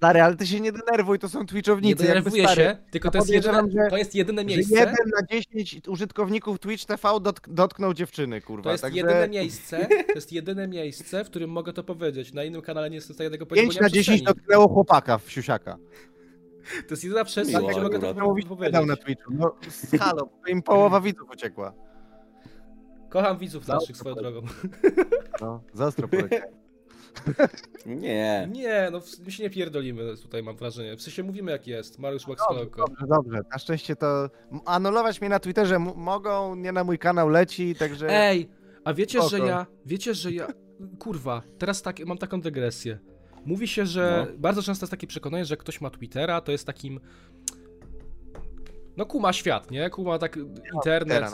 Stary, ale ty się nie denerwuj, to są Nie Twitchownicy. denerwuję jakby, stary, się, tylko to jest, jedyne, że- to jest jedyne Że miejsce. jeden na 10 użytkowników Twitch TV dotk- dotknął dziewczyny, kurwa. To jest Także jedyne miejsce, to jest jedyne miejsce, w którym mogę to powiedzieć. Na innym kanale nie jestem w stanie tego powiedzieć, 5 bo nie na mam 10 przestrzeni. dotknęło chłopaka w siusiaka. To jest jedyna przestrzeń, gdzie mogę to powiedzieć. na Twitchu. No, halo, im połowa widzów uciekła. Kocham widzów naszych swoją drogą. No, poleciałem. Nie. Nie, no my się nie pierdolimy tutaj, mam wrażenie. W sensie mówimy jak jest. Mariusz Dobrze, Waxloko. dobrze, dobrze. Na szczęście to anulować mnie na Twitterze m- mogą, nie na mój kanał leci, także... Ej, a wiecie, że ja, wiecie, że ja, kurwa, teraz tak, mam taką dygresję. Mówi się, że No. bardzo często jest takie przekonanie, że ktoś ma Twittera, to jest takim, no kuma świat, nie? Kuma tak internet,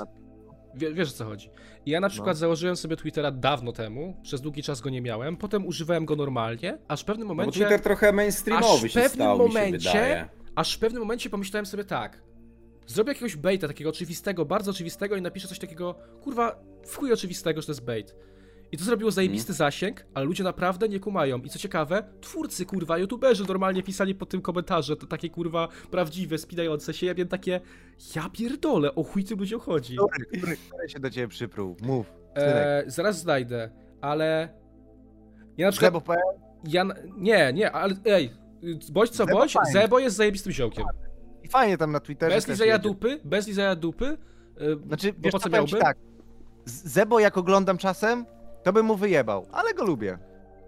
wiesz o co chodzi. Ja na przykład No. założyłem sobie Twittera dawno temu, przez długi czas go nie miałem, potem używałem go normalnie, aż w pewnym No bo momencie, Twitter trochę mainstreamowy aż w się pewnym stał, momencie- aż w pewnym momencie pomyślałem sobie tak, zrobię jakiegoś baita, takiego oczywistego, bardzo oczywistego i napiszę coś takiego, kurwa, w chuj oczywistego, że to jest bait. I to zrobiło zajebisty Mhm. zasięg, ale ludzie naprawdę nie kumają. I co ciekawe, twórcy, kurwa, youtuberzy normalnie pisali pod tym komentarze, to takie, kurwa, prawdziwe, spinające się. Ja wiem takie, ja pierdolę, o chuj tym ludziom chodzi. Który, który, który się do ciebie przypruł? Mów. Synek. E, zaraz znajdę, ale... Ja na przykład... Ja, nie, nie, ale ej, bądź co Zebo bądź, fajnie. Zebo jest zajebistym ziołkiem. I fajnie tam na Twitterze Bez jedzie. dupy, bez Lizeja dupy, y, Znaczy, bo wiesz, po co miałby? tak, Zebo jak oglądam czasem, to bym mu wyjebał, ale go lubię.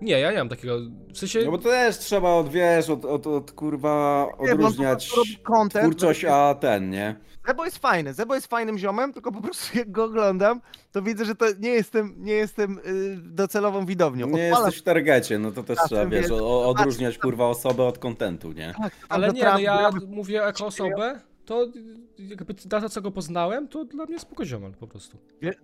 Nie, ja nie mam takiego, w sensie, No bo to też trzeba od, wiesz, od, od, od kurwa Nie, odróżniać robi content, twórczość, a ten, nie? Zebo jest fajny, Zebo jest fajnym ziomem, tylko po prostu jak go oglądam, to widzę, że to nie jestem, nie jestem y, docelową widownią. Nie Odpalam jesteś w targecie, no to też trzeba, wiesz, odróżniać kurwa osobę od kontentu, nie? tak, ale nie, no ja mówię jako osobę, to jakby na to, co go poznałem, to dla mnie jest spokojziomal po prostu.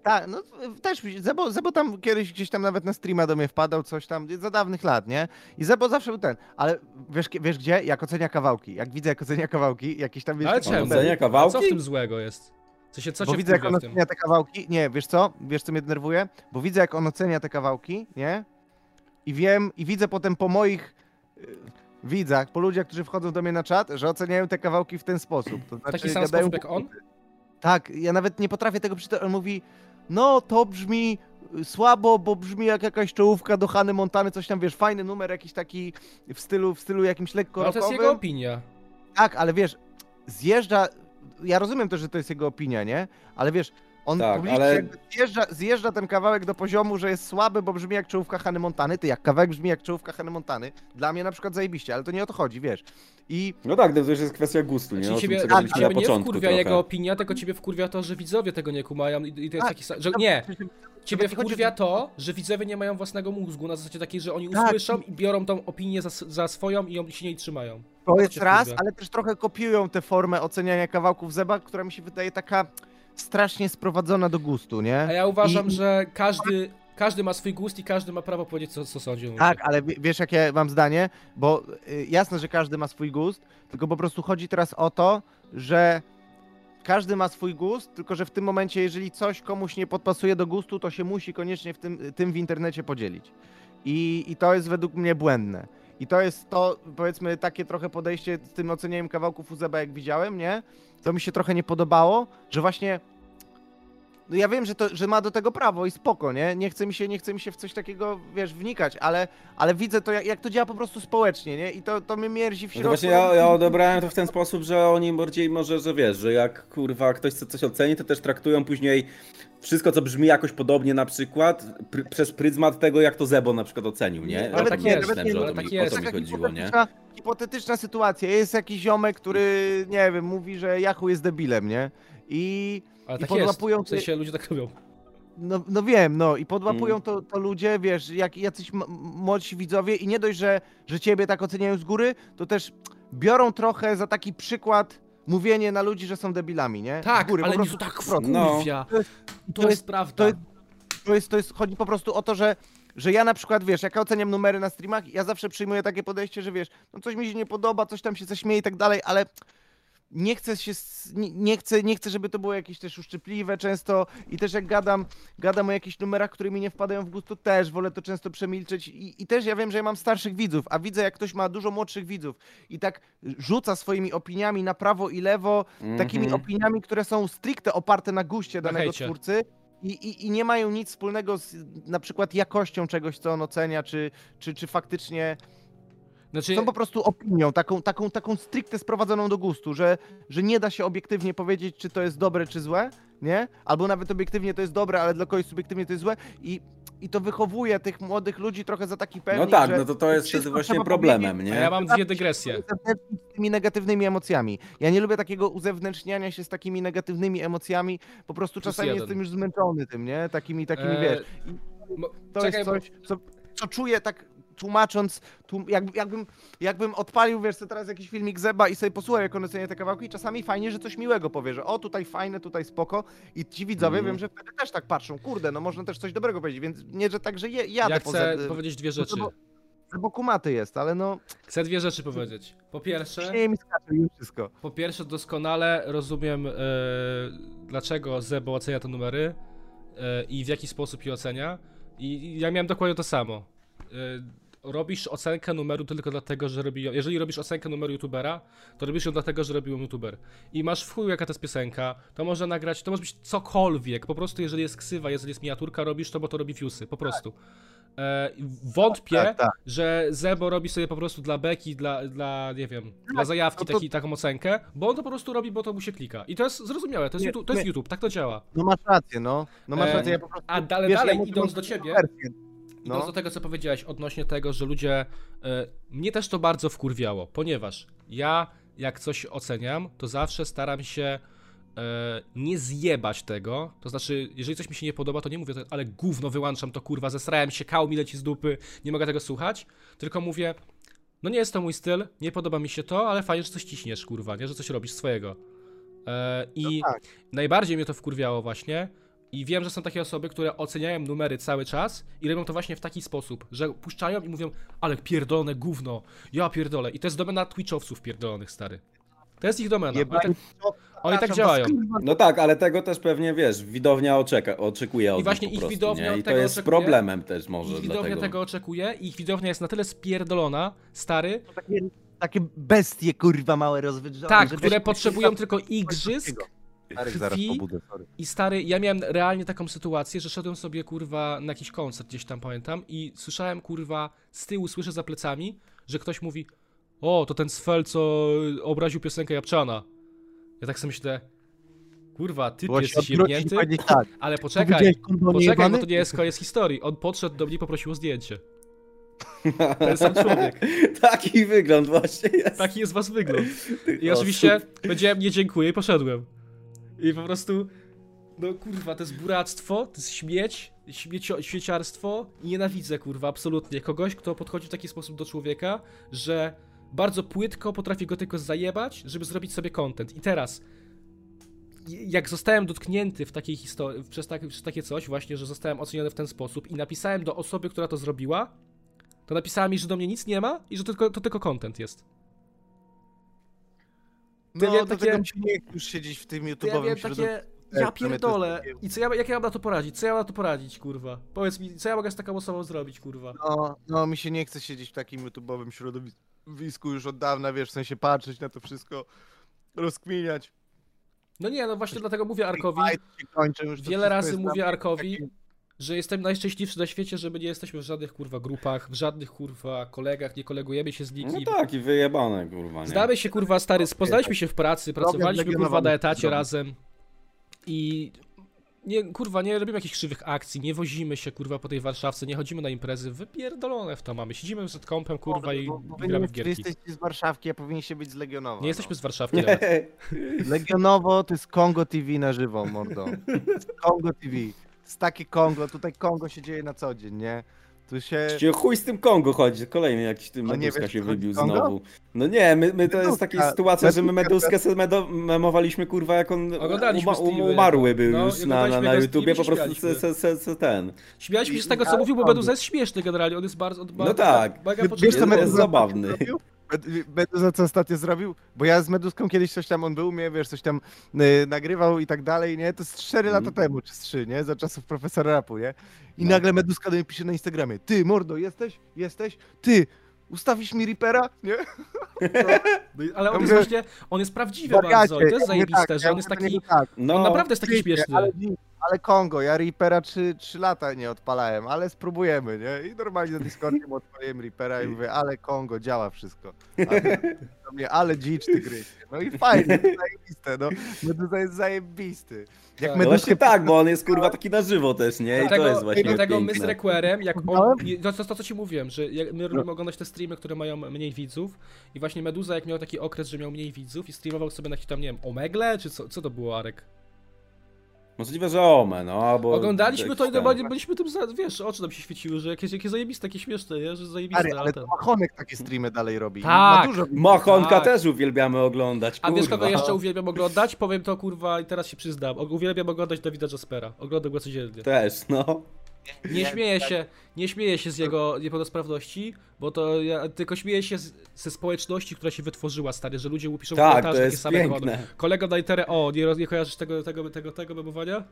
Tak, no też Zebo, Zebo tam kiedyś gdzieś tam nawet na streama do mnie wpadał, coś tam, za dawnych lat, nie? I Zebo zawsze był ten, ale wiesz, kie- wiesz gdzie? Jak ocenia kawałki. Jak widzę, jak ocenia kawałki, jakieś tam, wiesz, Ale czemu? Ocenia A co w kawałki? tym złego jest? Co się, co Bo widzę, jak on ocenia te kawałki. Nie, wiesz co? Wiesz, co mnie denerwuje? Bo widzę, jak on ocenia te kawałki, nie? I wiem, i widzę potem po moich y, widzach, po ludziach, którzy wchodzą do mnie na czat, że oceniają te kawałki w ten sposób. To znaczy, taki sam sposób jak on? Tak, ja nawet nie potrafię tego przeczytać. On mówi, no to brzmi słabo, bo brzmi jak jakaś czołówka do Hany Montany, coś tam, wiesz, fajny numer, jakiś taki w stylu, w stylu jakimś lekko Ale to jest jego opinia. Tak, ale wiesz, zjeżdża. Ja rozumiem też, że to jest jego opinia, nie? Ale wiesz, on Tak, publicznie ale- zjeżdża, zjeżdża ten kawałek do poziomu, że jest słaby, bo brzmi jak czołówka Hany Montany. Ty, jak kawałek brzmi jak czołówka Hany Montany, dla mnie na przykład zajebiście, ale to nie o to chodzi, wiesz. I No tak, to już jest kwestia gustu, nie? O ciebie, tym, na ciebie nie wkurwia trochę. jego opinia, tylko ciebie wkurwia to, że widzowie tego nie kumają i, i to jest Tak, taki że nie, przecież- ciebie ci chodzi, wkurwia to, że widzowie nie mają własnego mózgu, na zasadzie takiej, że oni Tak. usłyszą i biorą tą opinię za, za swoją i ją się jej trzymają. To jest raz, wkurwia. ale też trochę kopiują tę formę oceniania kawałków Zeba, która mi się wydaje taka strasznie sprowadzona do gustu, A nie? ja uważam, I- że każdy Każdy ma swój gust i każdy ma prawo powiedzieć, co, co sądzi. Tak, ale wie- wiesz jakie mam zdanie? Bo y, jasne, że każdy ma swój gust, tylko po prostu chodzi teraz o to, że każdy ma swój gust, tylko że w tym momencie, jeżeli coś komuś nie podpasuje do gustu, to się musi koniecznie w tym, tym w internecie podzielić. I, I to jest według mnie błędne. I to jest to, powiedzmy, takie trochę podejście z tym ocenianiem kawałków Uzeba, jak widziałem, nie? To mi się trochę nie podobało, że właśnie no ja wiem, że, to, że ma do tego prawo i spoko, nie? Nie chce mi się, nie chce mi się w coś takiego, wiesz, wnikać, ale, ale widzę to, jak, jak to działa po prostu społecznie, nie? I to, to mnie mierzi w No środku. to właśnie ja, ja odebrałem to w ten sposób, że oni bardziej może, że wiesz, że jak kurwa ktoś chce coś oceni, to też traktują później wszystko, co brzmi jakoś podobnie na przykład pr- przez pryzmat tego, jak to Zebo na przykład ocenił, nie? Ale Ja tak nie jest, myślałem, że o to tak mi, jest. o to mi Taka chodziło, nie? hipotetyczna, sytuacja. Jest jakiś ziomek, który, nie wiem, mówi, że Yahoo jest debilem, nie? I, Ale i tak jest. podłapują W sensie ludzie tak robią. no, no wiem, no i podłapują Mm. to, to ludzie, wiesz, jak jacyś młodsi widzowie i nie dość, że, że ciebie tak oceniają z góry, to też biorą trochę za taki przykład mówienie na ludzi, że są debilami, nie? Tak, góry, ale po prostu to tak wprost. No. wkurwia. I To jest prawda. to jest- to jest, to jest, chodzi po prostu o to, że, że ja na przykład, wiesz, jak ja oceniam numery na streamach, ja zawsze przyjmuję takie podejście, że wiesz, no coś mi się nie podoba, coś tam się zaśmieje i tak dalej, ale nie chcę się, nie, chcę, nie chcę, żeby to było jakieś też uszczypliwe często i też jak gadam, gadam o jakichś numerach, które mi nie wpadają w gust, to też wolę to często przemilczeć i, i też ja wiem, że ja mam starszych widzów, a widzę jak ktoś ma dużo młodszych widzów i tak rzuca swoimi opiniami na prawo i lewo, takimi Mhm. opiniami, które są stricte oparte na guście danego hejcie. twórcy i, i, i nie mają nic wspólnego z na przykład jakością czegoś, co on ocenia, czy, czy, czy faktycznie Znaczy, są po prostu opinią, taką, taką, taką stricte sprowadzoną do gustu, że, że nie da się obiektywnie powiedzieć, czy to jest dobre, czy złe, nie? Albo nawet obiektywnie to jest dobre, ale dla kogoś subiektywnie to jest złe i, i to wychowuje tych młodych ludzi trochę za taki pewnik, No tak, że no to to jest wtedy właśnie problemem, a nie? ja mam dwie dygresje. z tymi negatywnymi emocjami. Ja nie lubię takiego uzewnętrzniania się z takimi negatywnymi emocjami. Po prostu Plus czasami jeden. jestem już zmęczony tym, nie? Takimi, takimi, E, wiesz. mo- To czekaj, jest coś, co, co czuję tak tłumacząc, tłum, jak, jakbym, jakbym odpalił, wiesz, co teraz jakiś filmik Zeba i sobie posłuchał, jak on ocenia te kawałki i czasami fajnie, że coś miłego powie, że o, tutaj fajne, tutaj spoko i ci widzowie Mhm. wiem, że wtedy też tak patrzą, kurde, no można też coś dobrego powiedzieć, więc nie, że tak, że je, jadę Ja chcę Zeb- powiedzieć dwie rzeczy. bo- bo kumaty jest, ale no, Chcę dwie rzeczy powiedzieć. Po pierwsze, śmieje mi skacze już wszystko. po pierwsze doskonale rozumiem, e, dlaczego Zebo ocenia te numery e, i w jaki sposób je ocenia. I ja miałem dokładnie to samo. E, robisz ocenkę numeru tylko dlatego, że robi. Jeżeli robisz ocenkę numeru youtubera, to robisz ją dlatego, że robił youtuber. I masz w chuju jaka to jest piosenka, to może nagrać, to może być cokolwiek. Po prostu jeżeli jest ksywa, jeżeli jest miniaturka, robisz to, bo to robi fiusy, po prostu. E, wątpię, Tak, tak. że Zebo robi sobie po prostu dla beki, dla, dla nie wiem, dla zajawki no to- taki, taką ocenkę, bo on to po prostu robi, bo to mu się klika. I to jest zrozumiałe, to jest, Nie, YouTube, to jest. YouTube, tak to działa. No masz rację, no. No masz E, rację, ja po prostu... A dalej, wiesz, ja dalej muszę idąc do ciebie, wersję. No. do tego, co powiedziałeś odnośnie tego, że ludzie. E, mnie też to bardzo wkurwiało, ponieważ ja, jak coś oceniam, to zawsze staram się e, nie zjebać tego. To znaczy, jeżeli coś mi się nie podoba, to nie mówię, ale gówno wyłączam to kurwa, zesrałem się, kał mi leci z dupy, nie mogę tego słuchać. Tylko mówię, no nie jest to mój styl, nie podoba mi się to, ale fajnie, że coś ciśniesz, kurwa, nie, że coś robisz swojego. E, I No tak. najbardziej mnie to wkurwiało właśnie. I wiem, że są takie osoby, które oceniają numery cały czas i robią to właśnie w taki sposób, że puszczają i mówią, ale pierdolone gówno, ja pierdolę. I to jest domena Twitchowców pierdolonych, stary. To jest ich domena. Oni tak, oni tak działają. to No tak, ale tego też pewnie wiesz, widownia oczeka, oczekuje od I właśnie ich prostu, widownia nie? I to jest oczekuje. problemem też może Ich widownia dlatego. tego oczekuje i ich widownia jest na tyle spierdolona, stary, Takie, takie bestie, kurwa, małe rozwydrzone. tak, które potrzebują tylko igrzysk Zaraz krwi pobudzę, sorry. I stary, ja miałem realnie taką sytuację, że szedłem sobie kurwa na jakiś koncert gdzieś tam pamiętam i słyszałem kurwa z tyłu, słyszę za plecami, że ktoś mówi o, to ten Sfel, co obraził piosenkę Japczana. Ja tak sobie myślę, kurwa, ty jebnięty, powiedzieć tak. ale poczekaj, poczekaj, bo to nie jest koniec historii. On podszedł do mnie i poprosił o zdjęcie. Ten sam człowiek. Taki wygląd właśnie jest. Taki jest was wygląd. I oczywiście powiedziałem nie dziękuję i poszedłem. I po prostu, no kurwa, to jest buractwo, to jest śmieć, śmiecio, śmieciarstwo i nienawidzę, kurwa, absolutnie. Kogoś, kto podchodzi w taki sposób do człowieka, że bardzo płytko potrafi go tylko zajebać, żeby zrobić sobie content. I teraz, jak zostałem dotknięty w takiej historii, przez, tak, przez takie coś właśnie, że zostałem oceniony w ten sposób i napisałem do osoby, która to zrobiła, to napisała mi, że do mnie nic nie ma i że to tylko, to tylko content jest. No, wiem, do takie- tego się nie już siedzieć w tym To ja YouTube'owym wiem środowisku. takie, ja pierdolę. I co ja, jak ja mam na to poradzić? Co ja mam na to poradzić, kurwa? Powiedz mi, co ja mogę z taką osobą zrobić, kurwa? No, no, mi się nie chce siedzieć w takim YouTube'owym środowisku już od dawna, wiesz, w sensie patrzeć na to wszystko, rozkminiać. No nie, no właśnie dlatego mówię Arkowi, wiele razy mówię Arkowi, że jestem najszczęśliwszy na świecie, że my nie jesteśmy w żadnych kurwa grupach, w żadnych kurwa kolegach, nie kolegujemy się z No nikim. tak, i wyjebane, kurwa, nie? Znamy się kurwa stary, poznaliśmy się w pracy, pracowaliśmy kurwa na etacie razem i nie, kurwa, nie robimy jakichś krzywych akcji, nie wozimy się kurwa po tej Warszawce, nie chodzimy na imprezy, wypierdolone w to mamy. Siedzimy przed kąpem kurwa i Bo- gramy w gierki. jesteście z Warszawki, a powinniście być z Legionowa. Nie jesteśmy no. z Warszawki. Legionowo to jest Kongo TV na żywo, mordo. Kongo TV. Z takie Kongo, tutaj Kongo się dzieje na co dzień, nie? Tu się... Chuj z tym Kongo chodzi, kolejny jakiś tym nie Meduska wiesz, się wybił znowu. No nie, my, my to jest taka Meduska- sytuacja, że my Meduskę sobie medo, memowaliśmy kurwa jak on uma, um, umarły jego. był No, już na, na, na YouTubie, po prostu se, se, se, se ten. Śmialiśmy się z tego, co mówił, bo. Meduza jest śmieszny generalnie, on jest bardzo... On No tak. Wiesz, co jest Meduza zabawny. Meduza co ostatnio zrobił? Bo ja z Meduską kiedyś coś tam, on był, mnie, wiesz, coś tam y, nagrywał i tak dalej, nie? To jest 4 Mhm. lata temu, czy z 3, nie? Za czasów profesora rapu, nie? I No. nagle Meduska do mnie pisze na Instagramie, ty, mordo, jesteś? Jesteś? Ty, ustawisz mi Reapera? Nie? No Ale on Ja jest właśnie, on jest prawdziwy bardzo i to jest zajebiste, tak, że on jest mówię do taki... tak, No, On naprawdę jest taki Wiecie, śmieszny. Ale, ale Kongo, ja Reapera 3, 3 lata nie odpalałem, ale spróbujemy, nie? I normalnie na Discordzie mu odpaliłem Reapera i mówię, ale Kongo, działa wszystko. Do mnie, ale dzicz ty gry. No i fajnie, to zajebiste, no. Meduza jest zajebisty. Jak Tak. no właśnie tak, bo on jest kurwa taki na żywo też, nie? I to Dlatego, jest właśnie dlatego my z piękne. Requerem, jak on, Oglądałem? to, to, to co ci mówiłem, że my lubimy oglądać te streamy, które mają mniej widzów i właśnie Meduza jak miał taki okres, że miał mniej widzów i streamował sobie na jakiś tam, nie wiem, Omegle, czy co, co to było, Arek? Możliwe, że Ome, no albo... Oglądaliśmy to i normalnie byliśmy tym, za, wiesz, oczy nam się świeciły, że jakieś, jakie zajebiste, takie śmieszne, nie? że zajebiste, Stary, a ale ten... to Machonek takie streamy dalej robi. Tak. Ma dużo Machonka Tak. też uwielbiamy oglądać, A kurwa. wiesz kogo jeszcze uwielbiam oglądać? Powiem to kurwa i teraz się przyznam. Uwielbiam oglądać Dawida Jaspera. Oglądam go codziennie. Też, no. Nie śmieję tak. się, nie śmieję się z jego niepełnosprawności, bo to ja tylko śmieję się z, ze społeczności, która się wytworzyła, stary, że ludzie piszą w Tak, komentarzach to takie jest same piękne. kody. Kolego na literę O, nie, nie kojarzysz tego, tego, tego, tego memowania?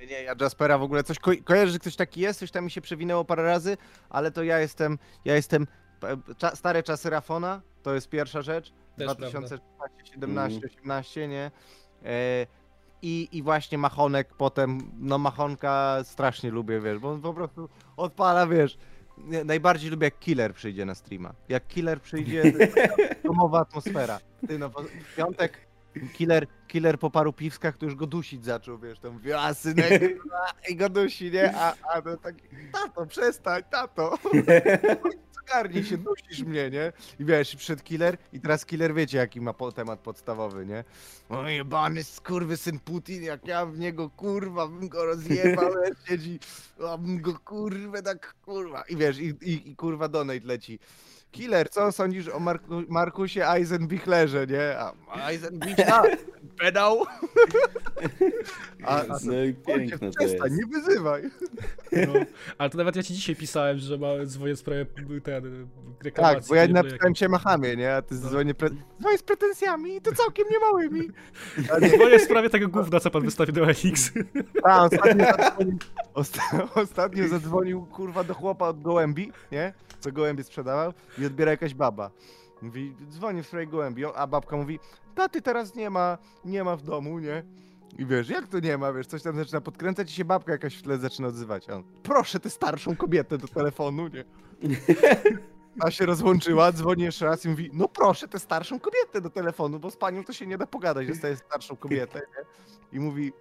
Nie, nie, ja Jaspera w ogóle coś ko kojarzę, że ktoś taki jest, coś tam mi się przewinęło parę razy, ale to ja jestem, ja jestem e, cza stare czasy Rafona, to jest pierwsza rzecz, Też 2016, 17, Mm. 18, nie? E, i, I właśnie Machonek potem, no Machonka strasznie lubię, wiesz, bo on po prostu odpala, wiesz, najbardziej lubię jak Killer przyjdzie na streama. Jak Killer przyjdzie, to jest domowa atmosfera. Ty no, w piątek Killer, killer po paru piwskach to już go dusić zaczął, wiesz, tam mówi, a synek, i go dusi, nie? A, a to taki, tato, przestań, tato. Zgarnij się, dusisz mnie, nie? I wiesz, i przed killer, i teraz killer wiecie, jaki ma po, temat podstawowy, nie? O jebany skurwysyn Putin, jak ja w niego, kurwa, bym go rozjebał, siedzi, a bym go, kurwa, tak, kurwa. I wiesz, i, i, i kurwa donate leci. Killer, co sądzisz o Marku, Markusie Eisenbichlerze, nie? A Eisenbichler, pedał. A, No i Ojciec, piękne to jest. nie wyzywaj. No. Ale to nawet ja ci dzisiaj pisałem, że ma dzwonię w sprawie ten, reklamacji. Tak, bo ja napisałem się machamie, nie? A ty dzwonię, pre... dzwonię z pretensjami i to całkiem nie małymi. Dzwonię w sprawie tego gówna, co pan wystawił do LX. A, ostatnio zadzwonił, osta ostatnio zadzwonił kurwa do chłopa od gołębi, nie? Co gołębie sprzedawał i odbiera jakaś baba. Mówi, dzwoni w sprawie gołębi, a babka mówi, taty teraz nie ma, nie ma w domu, nie? I wiesz, jak to nie ma, wiesz, coś tam zaczyna podkręcać i się babka jakaś w tle zaczyna odzywać. A on, proszę tę starszą kobietę do telefonu, nie? A się rozłączyła, dzwoni jeszcze raz i mówi, no proszę tę starszą kobietę do telefonu, bo z panią to się nie da pogadać, dostaje starszą kobietę, nie? I mówi,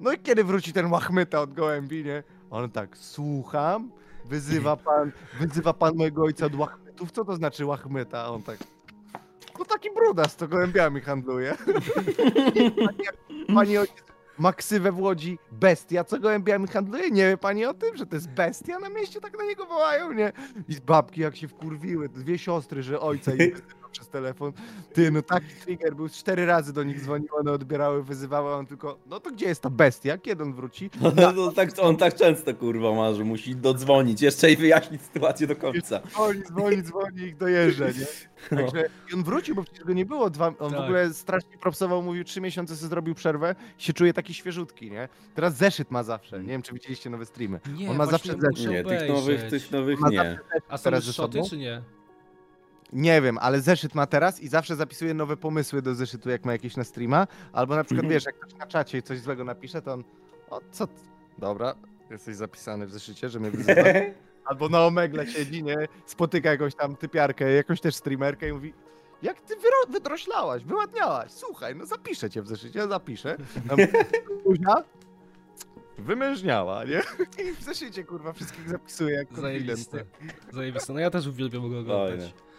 no i kiedy wróci ten łachmyta od gołębi, nie? On tak, słucham, wyzywa pan, wyzywa pan mojego ojca od łachmytów, co to znaczy łachmyta? A on tak, no taki brudas, to gołębiami handluje. pani, pani ojciec ma w Łodzi, bestia, co gołębiami handluje? Nie wie pani o tym, że to jest bestia na mieście, tak na niego wołają, nie? I babki jak się wkurwiły, dwie siostry, że ojca i przez telefon. Ty, no taki trigger był, cztery razy do nich dzwonił, one odbierały, wyzywały, on tylko, no to gdzie jest ta bestia, kiedy on wróci? No, tak, on tak często kurwa ma, że musi dodzwonić jeszcze i wyjaśnić sytuację do końca. Dzwoni, dzwoni, dzwoni, ich dojeżdża, nie? No. Także i on wrócił, bo przecież go nie było. Dwa, on w Tak. ogóle strasznie propsował, mówił trzy miesiące sobie zrobił przerwę, się czuje taki świeżutki, nie? Teraz zeszyt ma zawsze. Nie wiem, czy widzieliście nowe streamy. Nie, On ma zawsze muszę Nie, tych nowych, tych nowych nie. zeszyt A są teraz sobą. czy nie? Nie wiem, ale zeszyt ma teraz i zawsze zapisuje nowe pomysły do zeszytu, jak ma jakieś na streama. Albo na przykład, wiesz, jak ktoś na czacie coś złego napisze, to on, o co, dobra, jesteś zapisany w zeszycie, że mnie wyzywa. Albo na Omegle siedzi, nie? Spotyka jakąś tam typiarkę, jakąś też streamerkę i mówi jak ty wydroślałaś, wyładniałaś, słuchaj, no zapiszę cię w zeszycie, zapiszę. Zuzia wymężniała, nie? I w zeszycie, kurwa, wszystkich zapisuje jak. Zajebiste. Zajebiste. No ja też uwielbiam go oglądać. Fajne.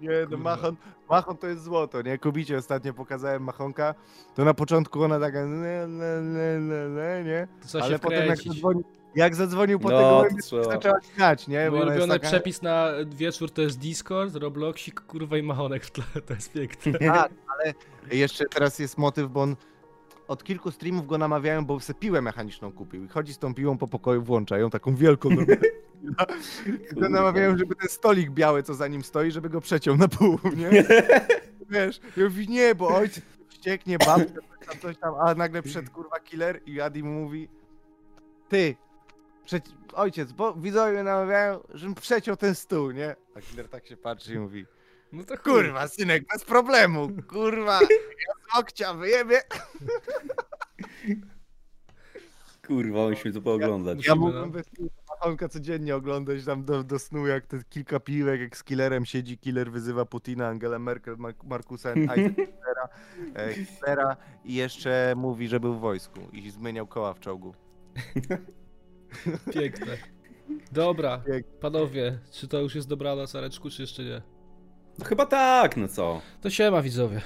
Nie, no. Machon, Machon to jest złoto, nie? Kubicie ostatnio pokazałem Machonka, to na początku ona taka le, le, le, le, le, nie? Trzeba Ale się potem jak zadzwonił, jak zadzwonił po No, tego, zaczęła śmiać, nie? Mój ulubiony taka- przepis na wieczór to jest Discord, Robloxik, kurwa i machonek w tle. To jest piękne. Tak, ale jeszcze teraz jest motyw, bo on od kilku streamów go namawiają, bo sobie piłę mechaniczną kupił i chodzi z tą piłą po pokoju, włącza ją taką wielką. I go namawiają, żeby ten stolik biały, co za nim stoi, żeby go przeciął na pół, nie? Wiesz, ja mówię, nie, bo ojciec wścieknie, babcia, coś tam, coś tam, a nagle przed kurwa killer i Adi mu mówi, ty, przeci- ojciec, bo widzowie mnie namawiają, żebym przeciął ten stół, nie? A killer tak się patrzy i mówi, No to Kurwa, synek, bez problemu. Kurwa, ja z okcia wyjebie. Kurwa, musimy to pooglądać. Ja Musimy, mógłbym no. bez machonka codziennie oglądać tam do, do snu, jak te kilka piłek, jak z killerem siedzi, killer wyzywa Putina, Angela Merkel, Mar- Markusa Hitlera, e, Hitlera i jeszcze mówi, że był w wojsku i zmieniał koła w czołgu. Piękne. Dobra, Piękne. panowie, czy to już jest dobranoc, Areczku, czy jeszcze nie? No chyba tak, no co? To siema widzowie.